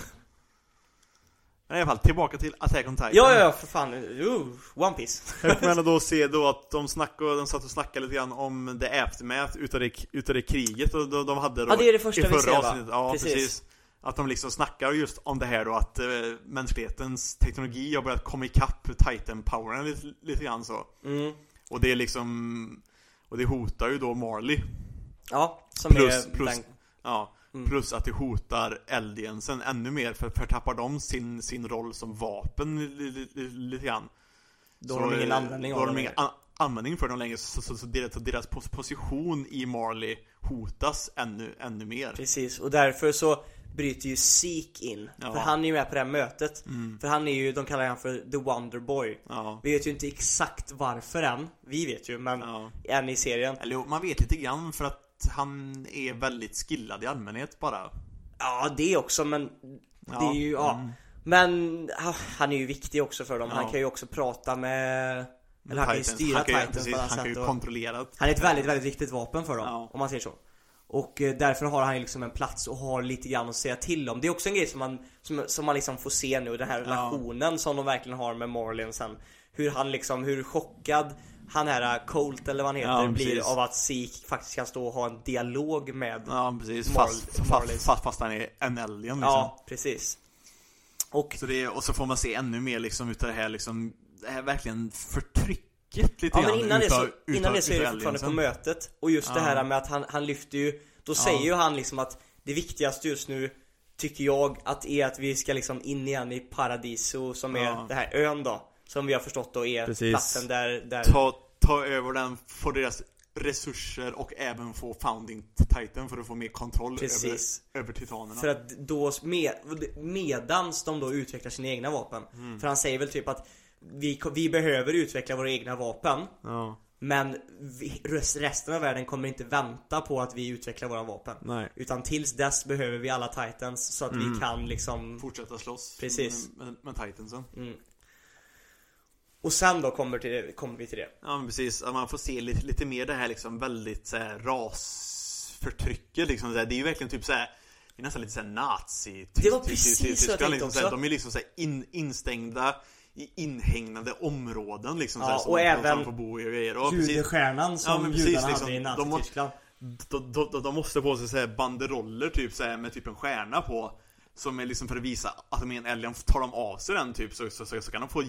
Men i alla fall, tillbaka till Attack on Titan. Ja, ja, för fan. Uh, One Piece. Får man ändå då se då att de snackade, de satt och snackade lite grann om the aftermath utav det, utav det kriget och de, de hade då Ja, det är det första i vi ser, va? avsnittet. Ja, Precis. precis. Att de liksom snackar just om det här då att eh, mänsklighetens teknologi har börjat komma ikapp Titan-powern lite, lite grann så. Mm. Och det är liksom Och det hotar ju då Marley. Ja, som Plus- är plus- den, Ja. Mm. Plus att det hotar Aliensen ännu mer för, för tappar de sin, sin roll som vapen li- li- li- lite grann. Då har de ingen användning då av har dem de ingen längre. an- användning för dem längre så, så, så deras, deras pos- position i Marley hotas ännu, ännu mer. Precis, och därför så bryter ju Zeke in. Ja. För han är ju med på det här mötet. Mm. För han är ju, de kallar honom för The Wonder Boy. Ja. Vi vet ju inte exakt varför än. Vi vet ju, men ja. än i serien. Eller man vet lite grann för att han är väldigt skillad i allmänhet bara. Ja, det också, men det Ja. är ju, ja. Mm. Men ja, han är ju viktig också för dem. Han Ja. kan ju också prata med... Eller han kan ju Titans. styra han kan, ju- Titans precis, på Han kan ju sätt. kontrollera Han är ett väldigt, väldigt viktigt vapen för dem, Ja. om man säger så. Och eh, därför har han liksom en plats och har lite grann att säga till om. Det är också en grej som man, som, som man liksom får se nu, den här relationen som de verkligen har med Marlin sen. Hur han liksom, hur chockad han här eh, Colt eller vad han heter Ja, blir av att Zeke faktiskt kan stå och ha en dialog med Ja precis, Marley- fast, fast, fast, fast han är en alien liksom. Ja, precis. Och Så det, och så får man se ännu mer liksom utav det här liksom, det här verkligen förtrycket lite Ja men grann innan det, utav, så, innan utav, det så är det fortfarande på mötet Och just det Ja. här med att han, han lyfter ju Då säger ju han liksom att Det viktigaste just nu Tycker jag att är att vi ska liksom in igen i Paradiso Som är Ja. det här ön då Som vi har förstått då är Precis. platsen där, där Ta, ta över den, få deras resurser och även få Founding Titan för att få mer kontroll Precis. över, över titanerna. För att då med, medans de då utvecklar sina egna vapen Mm. För han säger väl typ att vi, vi behöver utveckla våra egna vapen Ja, Men vi, rest- resten av världen kommer inte vänta på att vi utvecklar våra vapen nej. Utan tills dess behöver vi alla titans så att Mm. vi kan liksom Fortsätta slåss Precis. med, med, med Titansen. mm. Och sen då kommer, till kommer vi till det Ja men precis, man får se lite, lite mer det här liksom väldigt så här, rasförtrycket liksom. Det är ju verkligen typ så här. Det är nästan lite såhär nazi Det var precis så jag tänkte liksom, också. De är liksom så här in, instängda i inhägnade områden liksom Ja, och även i Judestjärnan som judarna liksom, hade i de må- Nazityskland de, de, de, de måste på sig så här banderoller typ så med typ en stjärna på Som är liksom för att visa att de är en alien, tar de av sig den typ så, så, så, så kan de få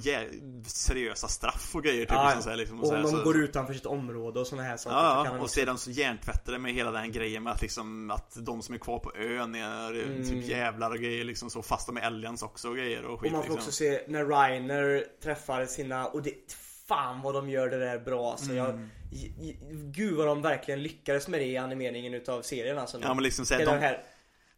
seriösa straff och grejer typ Ja, liksom, så här, liksom, och så om här, de så, går utanför sitt område och såna här saker så Ja, kan ja, de och sedan så hjärntvättade med hela den grejen med att liksom Att de som är kvar på ön är Mm. typ jävlar och grejer liksom så Fast de är aliens också och grejer och skit Och man får liksom. också se när Reiner träffar sina, och det, fan vad de gör det där bra alltså jag, Mm. j- j- Gud vad de verkligen lyckades med det i animeringen utav serien alltså Ja men liksom så här, Hela de, här,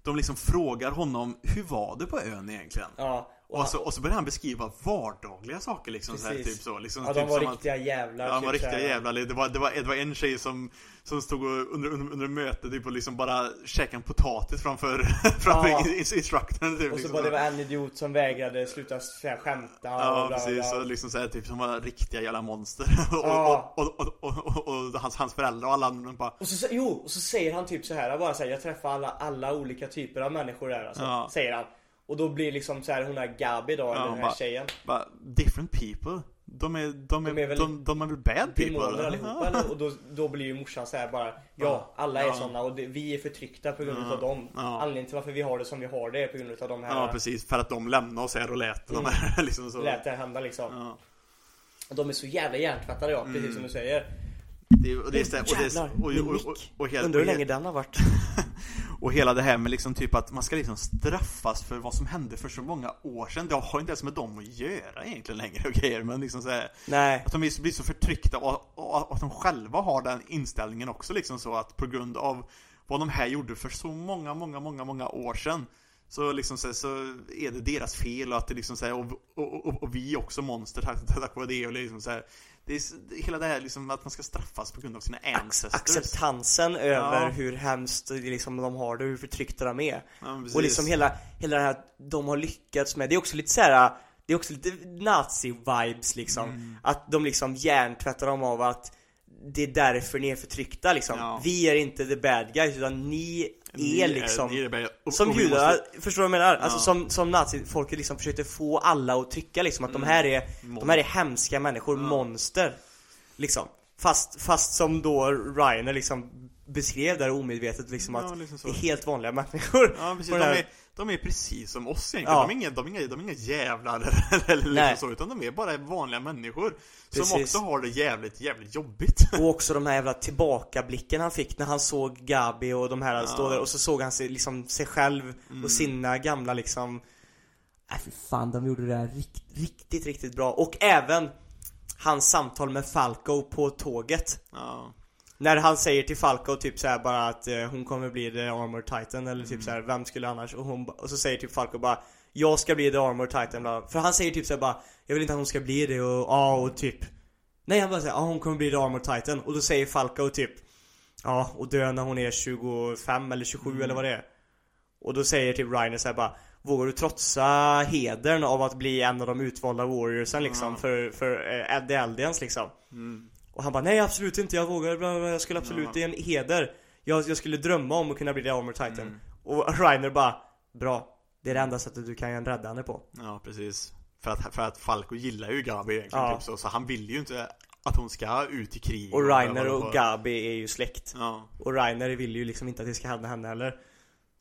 de liksom frågar honom Hur var det på ön egentligen? ja och, Och så, och så börjar han beskriva vardagliga saker liksom så här, Precis. typ så liksom, ja, de typ var som att- riktiga jävlar Ja, de var typ så riktiga här. jävlar. Det var, det, var, det var en tjej som, som stod och, under, under, under mötet typ och liksom bara käkade en potatis framför, framför Ja. in- instruktorn typ, Och så liksom bara det var en idiot som vägrade sluta så här skämta och Ja bla, precis, och liksom såhär typ som var riktiga jävla monster och, Ja. och, och, och, och, och, och hans, hans föräldrar och alla andra bara Och så, jo, och så säger han typ så här bara så här, jag träffar alla, alla olika typer av människor där alltså, Ja. säger han. Och då blir liksom så här hon här Gabi då, eller den här bara- tjejen. bara, different people De är, de är, De är väl de, de är väl bad people? Allihopa eller? Och då, då blir ju morsan så här bara Ja, alla är Ja. såna och det, vi är förtryckta på grund Ja. utav dem Ja. Anledningen till varför vi har det som vi har det är på grund utav de här Ja precis, för att de lämnade oss här och lät de här liksom så Lät det hända liksom ja. Och de är så jävla hjärntvättade ja, precis Mm. som du säger det, och det är och det är och, min och, och, mick. och, hela- Undrar hur och, länge den har varit Och hela det här med liksom typ att man ska liksom straffas för vad som hände för så många år sedan. Det har inte ens med dem att göra egentligen längre och grejer. Men liksom så här, Nej att de blir så- förtryckta och, och att de själva har den inställningen också liksom så att på grund av vad de här gjorde för så många, många, många, många år sedan. Så liksom så, så är det deras fel och att det liksom så här, och, och, och, och vi är också monster tack, tack vare det och liksom så här, Det är hela det här liksom att man ska straffas på grund av sina ancestors. Acceptansen över Ja. hur hemskt liksom, de har det, hur förtryckta de är. Ja, Och liksom hela, hela det här de har lyckats med, det är också lite så här. Det är också lite nazi-vibes liksom. Mm. Att de liksom hjärntvättar dem av att det är därför ni är förtryckta liksom. Ja. Vi är inte the bad guys utan ni Ni är liksom ni är och- Som och vi judarna, måste- förstår du vad jag menar? Alltså Ja. som, som nazifolket liksom försökte få alla att tycka liksom att de här är De här är hemska människor, monster Liksom Fast, fast som då Reiner liksom beskrev där omedvetet liksom Ja, att liksom det är helt vanliga människor Ja precis, på de den här- är, de är precis som oss egentligen. Ja. De, är inga, de, är inga, de är inga jävlar eller liksom så, utan de är bara vanliga människor. Som Precis. också har det jävligt, jävligt jobbigt. Och också de här jävla tillbakablicken han fick när han såg Gabi och de här stå där och så såg han sig, liksom, sig själv Mm. och sina gamla liksom Nej fy fan, de gjorde det där rikt, riktigt, riktigt bra. Och även hans samtal med Falco på tåget. Ja. När han säger till Falco typ såhär bara att eh, hon kommer bli the armor titan eller typ Mm. så här, vem skulle annars? Och, hon, och så säger typ Falco bara Jag ska bli the armor titan bla. För han säger typ såhär bara Jag vill inte att hon ska bli det och ja och typ Nej han bara säger ja hon kommer bli the armor titan och då säger Falco typ Ja och dö när hon är 25 eller 27 Mm. eller vad det är Och då säger typ Reiner såhär bara Vågar du trotsa hedern av att bli en av de utvalda warriorsen liksom för, för eh, The Eldians liksom Mm. Och han bara nej absolut inte, jag vågar, bla, jag skulle absolut, det är en heder jag, jag skulle drömma om att kunna bli The Armor Titan Mm. Och Reiner bara, bra Det är det enda sättet du kan rädda henne på ja, precis. För att, för att Falco gillar ju Gabi egentligen Ja. typ så, så han vill ju inte att hon ska ut i krig. Och Reiner och Gabi är ju släkt Ja. Och Reiner vill ju liksom inte att det ska hända henne heller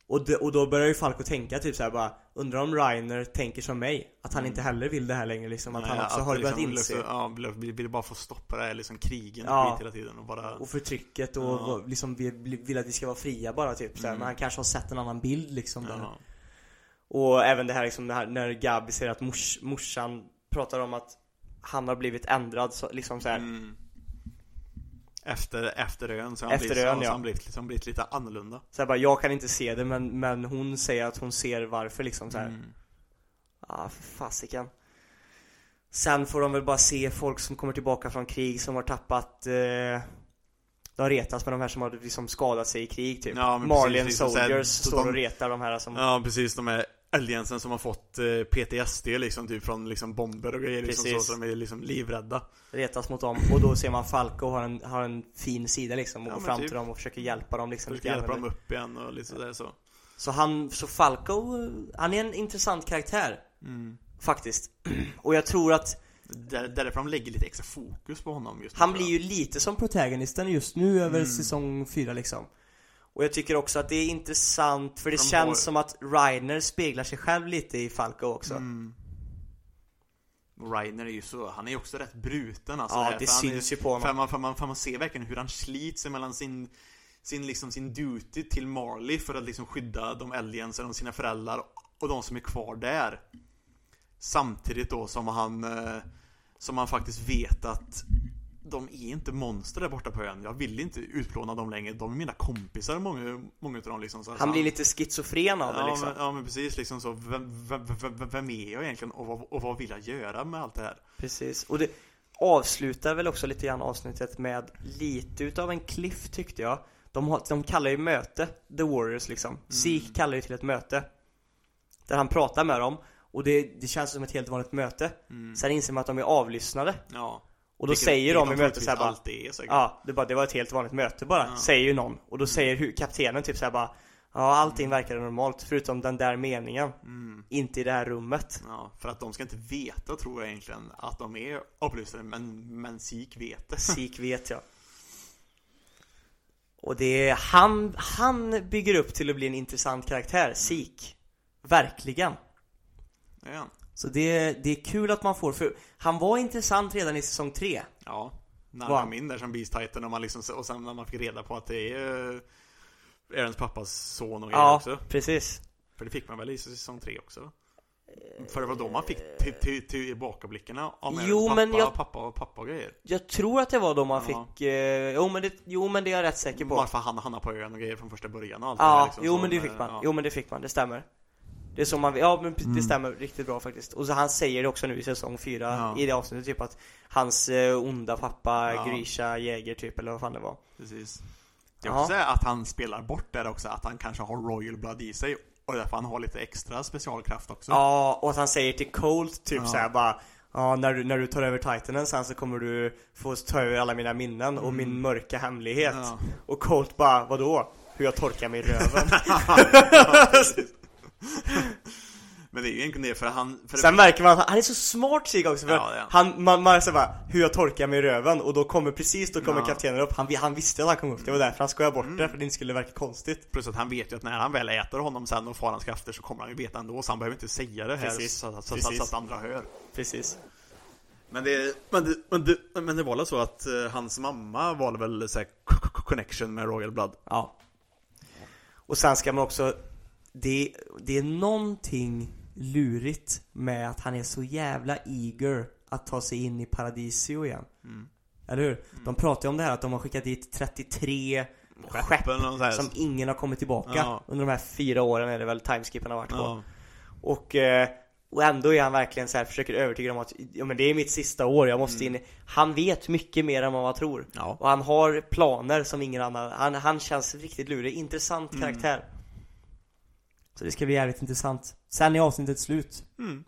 och, det, och då börjar ju Falco tänka typ såhär bara Undrar om Reiner tänker som mig Att han inte heller vill det här längre liksom Att han Mm. Nej, också att har börjat liksom vill inse också- Ja, vill, vill, bara få stopp på det här liksom krigen och Ja. skit hela tiden och bara... Och förtrycket och Ja. liksom vill, vill att vi ska vara fria bara typ. Mm. Men han kanske har sett en annan bild liksom där. Ja. Och även det här liksom det här, när Gabi säger att mors, morsan pratar om att han har blivit ändrad så, liksom så här. Mm. Efter, efter ön så har han Efter blivit, ön, så ja. har han blivit, liksom, blivit lite annorlunda. Så här bara, jag kan inte se det men, men hon säger att hon ser varför liksom så här. Mm. Ja, för fasiken. Sen får de väl bara se folk som kommer tillbaka från krig som har tappat eh, De retas med de här som har liksom skadat sig i krig typ. Ja, Marley precis, liksom Soldiers står och retar de här som Ja precis, de här aliensen som har fått eh, PTSD liksom typ från liksom bomber och grejer liksom så, så de är liksom livrädda. retas mot dem. Och då ser man Falco har en, har en fin sida liksom och Ja, går fram typ. till dem och försöker hjälpa dem liksom. Försöker hjälpa dem upp igen och lite sådär så. Så han, så Falco, han är en intressant karaktär. Mm. Faktiskt. Och jag tror att Där, därför de lägger lite extra fokus på honom just nu, han blir ju lite som protagonisten just nu över Mm. säsong 4 liksom. Och jag tycker också att det är intressant för det De känns har- som att Reiner speglar sig själv lite i Falco också. Mm. Reiner är ju så, han är ju också rätt bruten alltså. Ja, här, det syns ju på honom. För man, för, man, för man ser verkligen hur han sliter mellan sin sin, liksom, sin duty till Marley för att liksom skydda de aliens och sina föräldrar och de som är kvar där. Samtidigt då som han eh, Som han faktiskt vet att De är inte monster där borta på ön. Jag vill inte utplåna dem längre. De är mina kompisar, många, många utav dem liksom. Så, Han blir lite schizofren av det ja, liksom. men, ja men precis liksom så. Vem, vem, vem, vem är jag egentligen och vad, och vad vill jag göra med allt det här? Precis, och det avslutar väl också lite grann avsnittet med lite utav en cliff tyckte jag De, har, de kallar ju möte, The Warriors liksom Zeke kallar ju till ett möte Där han pratar med dem Och det, det känns som ett helt vanligt möte Sen inser man att de är avlyssnade Ja. Och då Vilket- säger de i mötet såhär bara alltid är säkert. Ja, det, bara, det var ett helt vanligt möte bara, säger ju någon. Och då säger hu- kaptenen typ såhär bara Ja, allting verkar normalt förutom den där meningen. Inte i det här rummet. Ja, för att de ska inte veta tror jag egentligen att de är avlyssnade men, men Sik vet. Det. Sik vet jag Och det är, han, han bygger upp till att bli en intressant karaktär, Sik. Verkligen. Ja. Så det, det är kul att man får, för han var intressant redan i säsong 3 ja. När han kom in där som Beast Titan och, man liksom, och sen när man fick reda på att det är eh, Aarons pappas son och Ja, också. precis För det fick man väl i säsong 3 också? För det var då man fick till, till, till tillbakablickarna Aarons Jo, pappa, men jag- pappa och pappa och grejer. Jag tror att det var då man Ja. fick, eh, jo, men det, jo men det är jag rätt säker på Varför han hamnade på ön och grejer från första början och allt det Ja, liksom, jo men det eh, fick man, ja. jo men det fick man, det stämmer Det är som man, ja men Mm. det stämmer riktigt bra faktiskt. Och så han säger det också nu i säsong 4 Ja. i det avsnittet typ att hans eh, onda pappa Ja. Grisha Jäger typ eller vad fan det var. Precis. Det är Ja. också att han spelar bort där också, att han kanske har Royal Blood i sig. Och därför han har lite extra specialkraft också. Ja, och att han säger till Colt typ Ja. såhär bara Ja, när du, när du tar över Titanen sen så kommer du få ta över alla mina minnen och min mörka hemlighet. Mm. Ja. Och Colt bara, vadå? Hur jag torkar mig i röven. Men det är ju egentligen det, för han... För Sen märker man att han är så smart Sig också för Ja, det är han, man, man säger bara hur jag torkar mig i röven och då kommer precis, då kommer Ja. kaptenen upp han, han visste att han kom upp, det var därför han skojade bort Mm. det för det inte skulle verka konstigt Plus att han vet ju att när han väl äter honom sen och får hans krafter så kommer han ju veta ändå, så han behöver inte säga det här Precis. så, så, Precis. så att andra hör. Precis Men det, men det, men det, men det var väl så att eh, hans mamma var väl så här, c- c- connection med Royal Blood? Ja Och sen ska man också Det, det är någonting lurigt med att han är så jävla eager att ta sig in i Paradisio igen Mm. Eller hur? De pratar ju om det här att de har skickat dit 33 skepp här. som ingen har kommit tillbaka Ja. under de här fyra åren är det väl timeskippen har varit på Ja. Och, eh, och ändå är han verkligen så här, försöker övertyga dem att ja, men det är mitt sista år, jag måste in i... Han vet mycket mer än vad man tror Ja. Och han har planer som ingen annan, han, han känns riktigt lurig, intressant Mm. karaktär Så det ska bli jävligt intressant Sen är avsnittet slut Mm.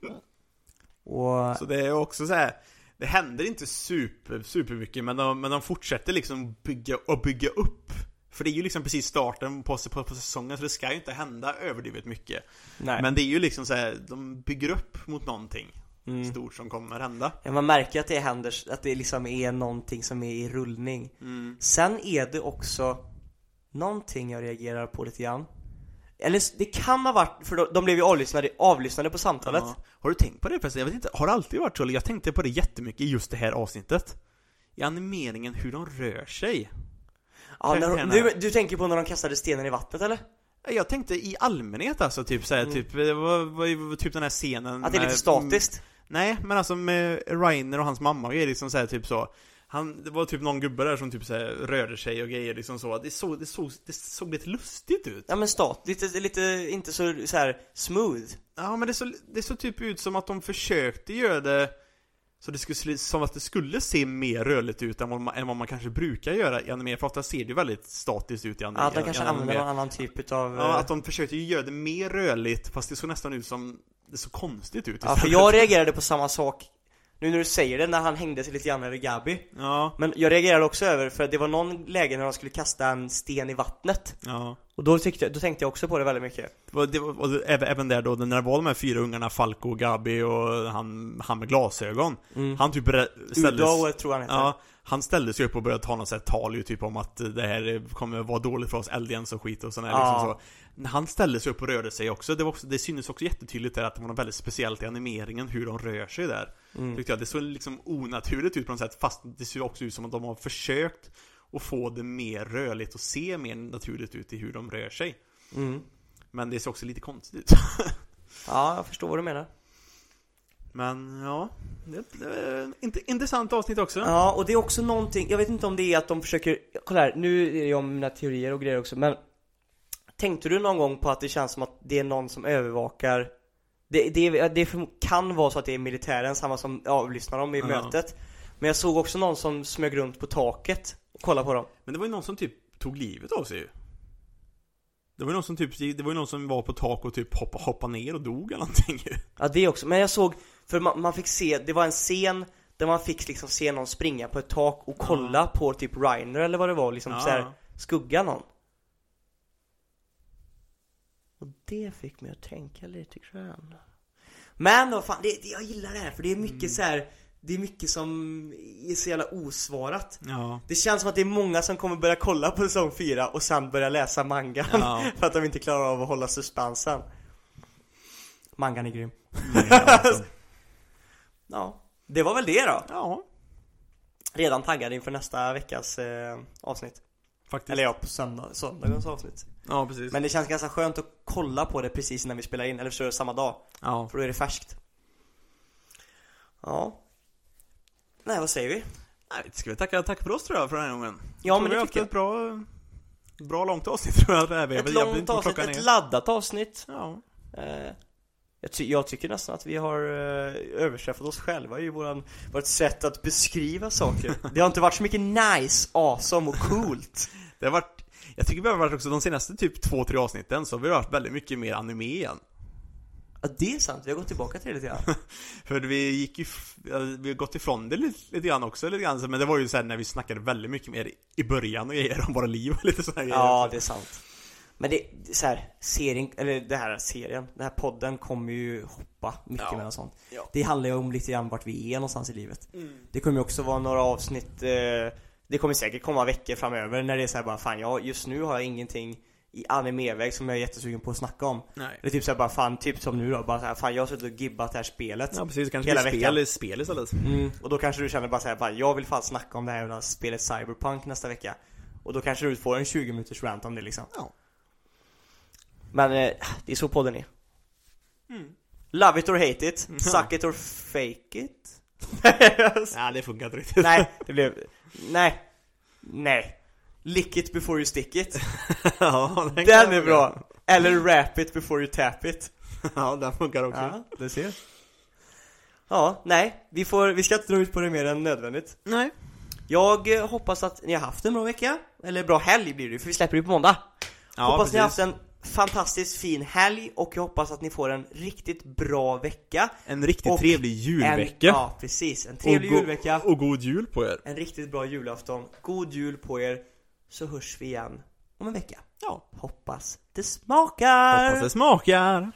Och, Så det är också så här. Det händer inte super, super mycket men de, men de fortsätter liksom bygga och bygga upp För det är ju liksom precis starten på, på, på säsongen så det ska ju inte hända överdrivet mycket nej Men det är ju liksom så här, de bygger upp mot någonting mm. stort som kommer hända ja, Man märker att det händer, att det liksom är någonting som är i rullning mm. Sen är det också Någonting jag reagerar på lite grann Eller det kan ha varit, för de, de blev ju avlyssnade, avlyssnade på samtalet Ja. Har du tänkt på det förresten? Jag vet inte, har det alltid varit så? Jag tänkte på det jättemycket i just det här avsnittet I animeringen, hur de rör sig Ja, när, Karaktärerna. du, du tänker på när de kastade stenen i vattnet eller? Jag tänkte i allmänhet alltså, typ såhär, Mm. typ, var, typ den här scenen Att det är lite statiskt? Nej, men alltså med Reiner och hans mamma och grejer liksom såhär, typ så han, det var typ någon gubbe där som typ såhär rörde sig och grejer liksom så. Det såg, det såg, det såg lite lustigt ut. Ja men stat, lite, lite, inte så, så här smooth. Ja men det såg, det såg typ ut som att de försökte göra det Så det skulle, som att det skulle se mer rörligt ut än vad man, än vad man kanske brukar göra i anime. För ofta ser det ju väldigt statiskt ut i anime. Ja, att de kanske använder någon annan typ utav Ja, eh, att de försökte ju göra det mer rörligt fast det såg nästan ut som Det såg konstigt ut Ja, för jag reagerade på samma sak Nu när du säger det, när han hängde sig lite grann över Gabi. Ja, Men jag reagerade också över, för det var någon läge när de skulle kasta en sten i vattnet. Ja. Och då, tyckte, jag- då tänkte jag också på det väldigt mycket. Och det och även, där då, när det var de här fyra ungarna, Falco, Gabi och han, han med glasögon. Mm. Han typ ställdes, Udo tror han heter. Ja, han ställde sig upp och började ta något sånt tal ju typ om att det här kommer vara dåligt för oss aliens och skit och sån här Ja. liksom så. Han ställde sig upp och rörde sig också, det var också, det syntes också jättetydligt där att det var något väldigt speciellt i animeringen hur de rör sig där. Mm. Tyckte jag, det såg liksom onaturligt ut på något sätt fast det ser också ut som att de har försökt att få det mer rörligt och se mer naturligt ut i hur de rör sig. Mm. Men det ser också lite konstigt ut. Ja, jag förstår vad du menar Men ja, det, är ett int- intressant avsnitt också. Ja, och det är också någonting, jag vet inte om det är att de försöker, kolla här, nu är det om mina teorier och grejer också, men Tänkte du någon gång på att det känns som att det är någon som övervakar Det, det, det kan vara så att det är militären, samma som avlyssnar dem i Ja. mötet. Men jag såg också någon som smög runt på taket och kollade på dem. Men det var ju någon som typ tog livet av sig ju Det var ju någon som typ, det var ju någon som var på tak och typ hoppade, hoppade ner och dog eller någonting Ja det också, men jag såg, för man, man fick se, det var en scen där man fick liksom se någon springa på ett tak och kolla på typ Reiner eller vad det var, liksom Ja. så här, skugga någon Och det fick mig att tänka lite grann Men vad fan, det, det, jag gillar det här för det är mycket Mm. så här. Det är mycket som är så jävla osvarat Ja Det känns som att det är många som kommer börja kolla på säsong 4 och sen börja läsa mangan Ja. För att de inte klarar av att hålla suspensen Mangan är grym alltså. Ja, det var väl det då. Ja, Redan taggad inför nästa veckas eh, avsnitt. faktiskt Eller ja, på söndag, söndagens avsnitt. Ja, precis Men det känns ganska skönt att kolla på det precis innan vi spelar in, eller förstår samma dag. Ja, För då är det färskt. Ja. Nej, vad säger vi? Nej, ska vi tacka, tacka för oss tror jag för den här gången Ja, Tror men det tycker jag. ett bra Bra långt avsnitt tror jag det är. Jag Ett långt avsnitt, ett laddat avsnitt. Ja, Eh, Jag, ty- jag tycker nästan att vi har uh, överträffat oss själva i våran, vårt sätt att beskriva saker Det har inte varit så mycket nice, awesome och coolt Det har varit, jag tycker vi har varit också de senaste typ två, tre avsnitten så har vi varit väldigt mycket mer anime igen. Ja det är sant, vi har gått tillbaka till det lite grann. För vi gick ju, vi har gått ifrån det lite, lite grann också lite grann, men det var ju sen när vi snackade väldigt mycket mer i början och grejer om våra liv och lite sådana Ja, det är sant. Men det, det är så här, serien, eller det här serien, den här podden kommer ju hoppa mycket Ja. mellan sånt. Ja. Det handlar ju om lite grann vart vi är någonstans i livet. Det kommer ju också vara några avsnitt eh, Det kommer säkert komma veckor framöver när det är så här bara fan, ja just nu har jag ingenting i animeväg som jag är jättesugen på att snacka om. Nej. Eller typ såhär bara fan, typ som nu då, bara så här, fan jag har suttit och gibbat det här spelet Ja precis, kanske Hela veckan. spel, spel istället. Mm, och då kanske du känner bara såhär, bara, jag vill fan snacka om det här jävla spelet Cyberpunk nästa vecka. Och då kanske du får en 20 minuters rant om det liksom. Ja. Men eh, det är så podden är. Love it or hate it, suck it or fake it. Nej, det funkar inte riktigt. Nej, det blev, nej. Nej Lick it before you stick it ja, den, Den är bra! Eller rap it before you tap it Ja, den funkar också. Ja, det ser Ja, nej, vi får, vi ska inte dra ut på det mer än nödvändigt Nej. Jag hoppas att ni har haft en bra vecka, eller bra helg blir det för vi släpper ju på måndag Ja, Hoppas ni har precis. haft en fantastiskt fin helg och jag hoppas att ni får en riktigt bra vecka En riktigt Och trevlig en, julvecka. Ja, precis, en trevlig och, julvecka Och god jul på er. En riktigt bra julafton, god jul på er Så hörs vi igen om en vecka Ja. Hoppas det smakar! Hoppas det smakar.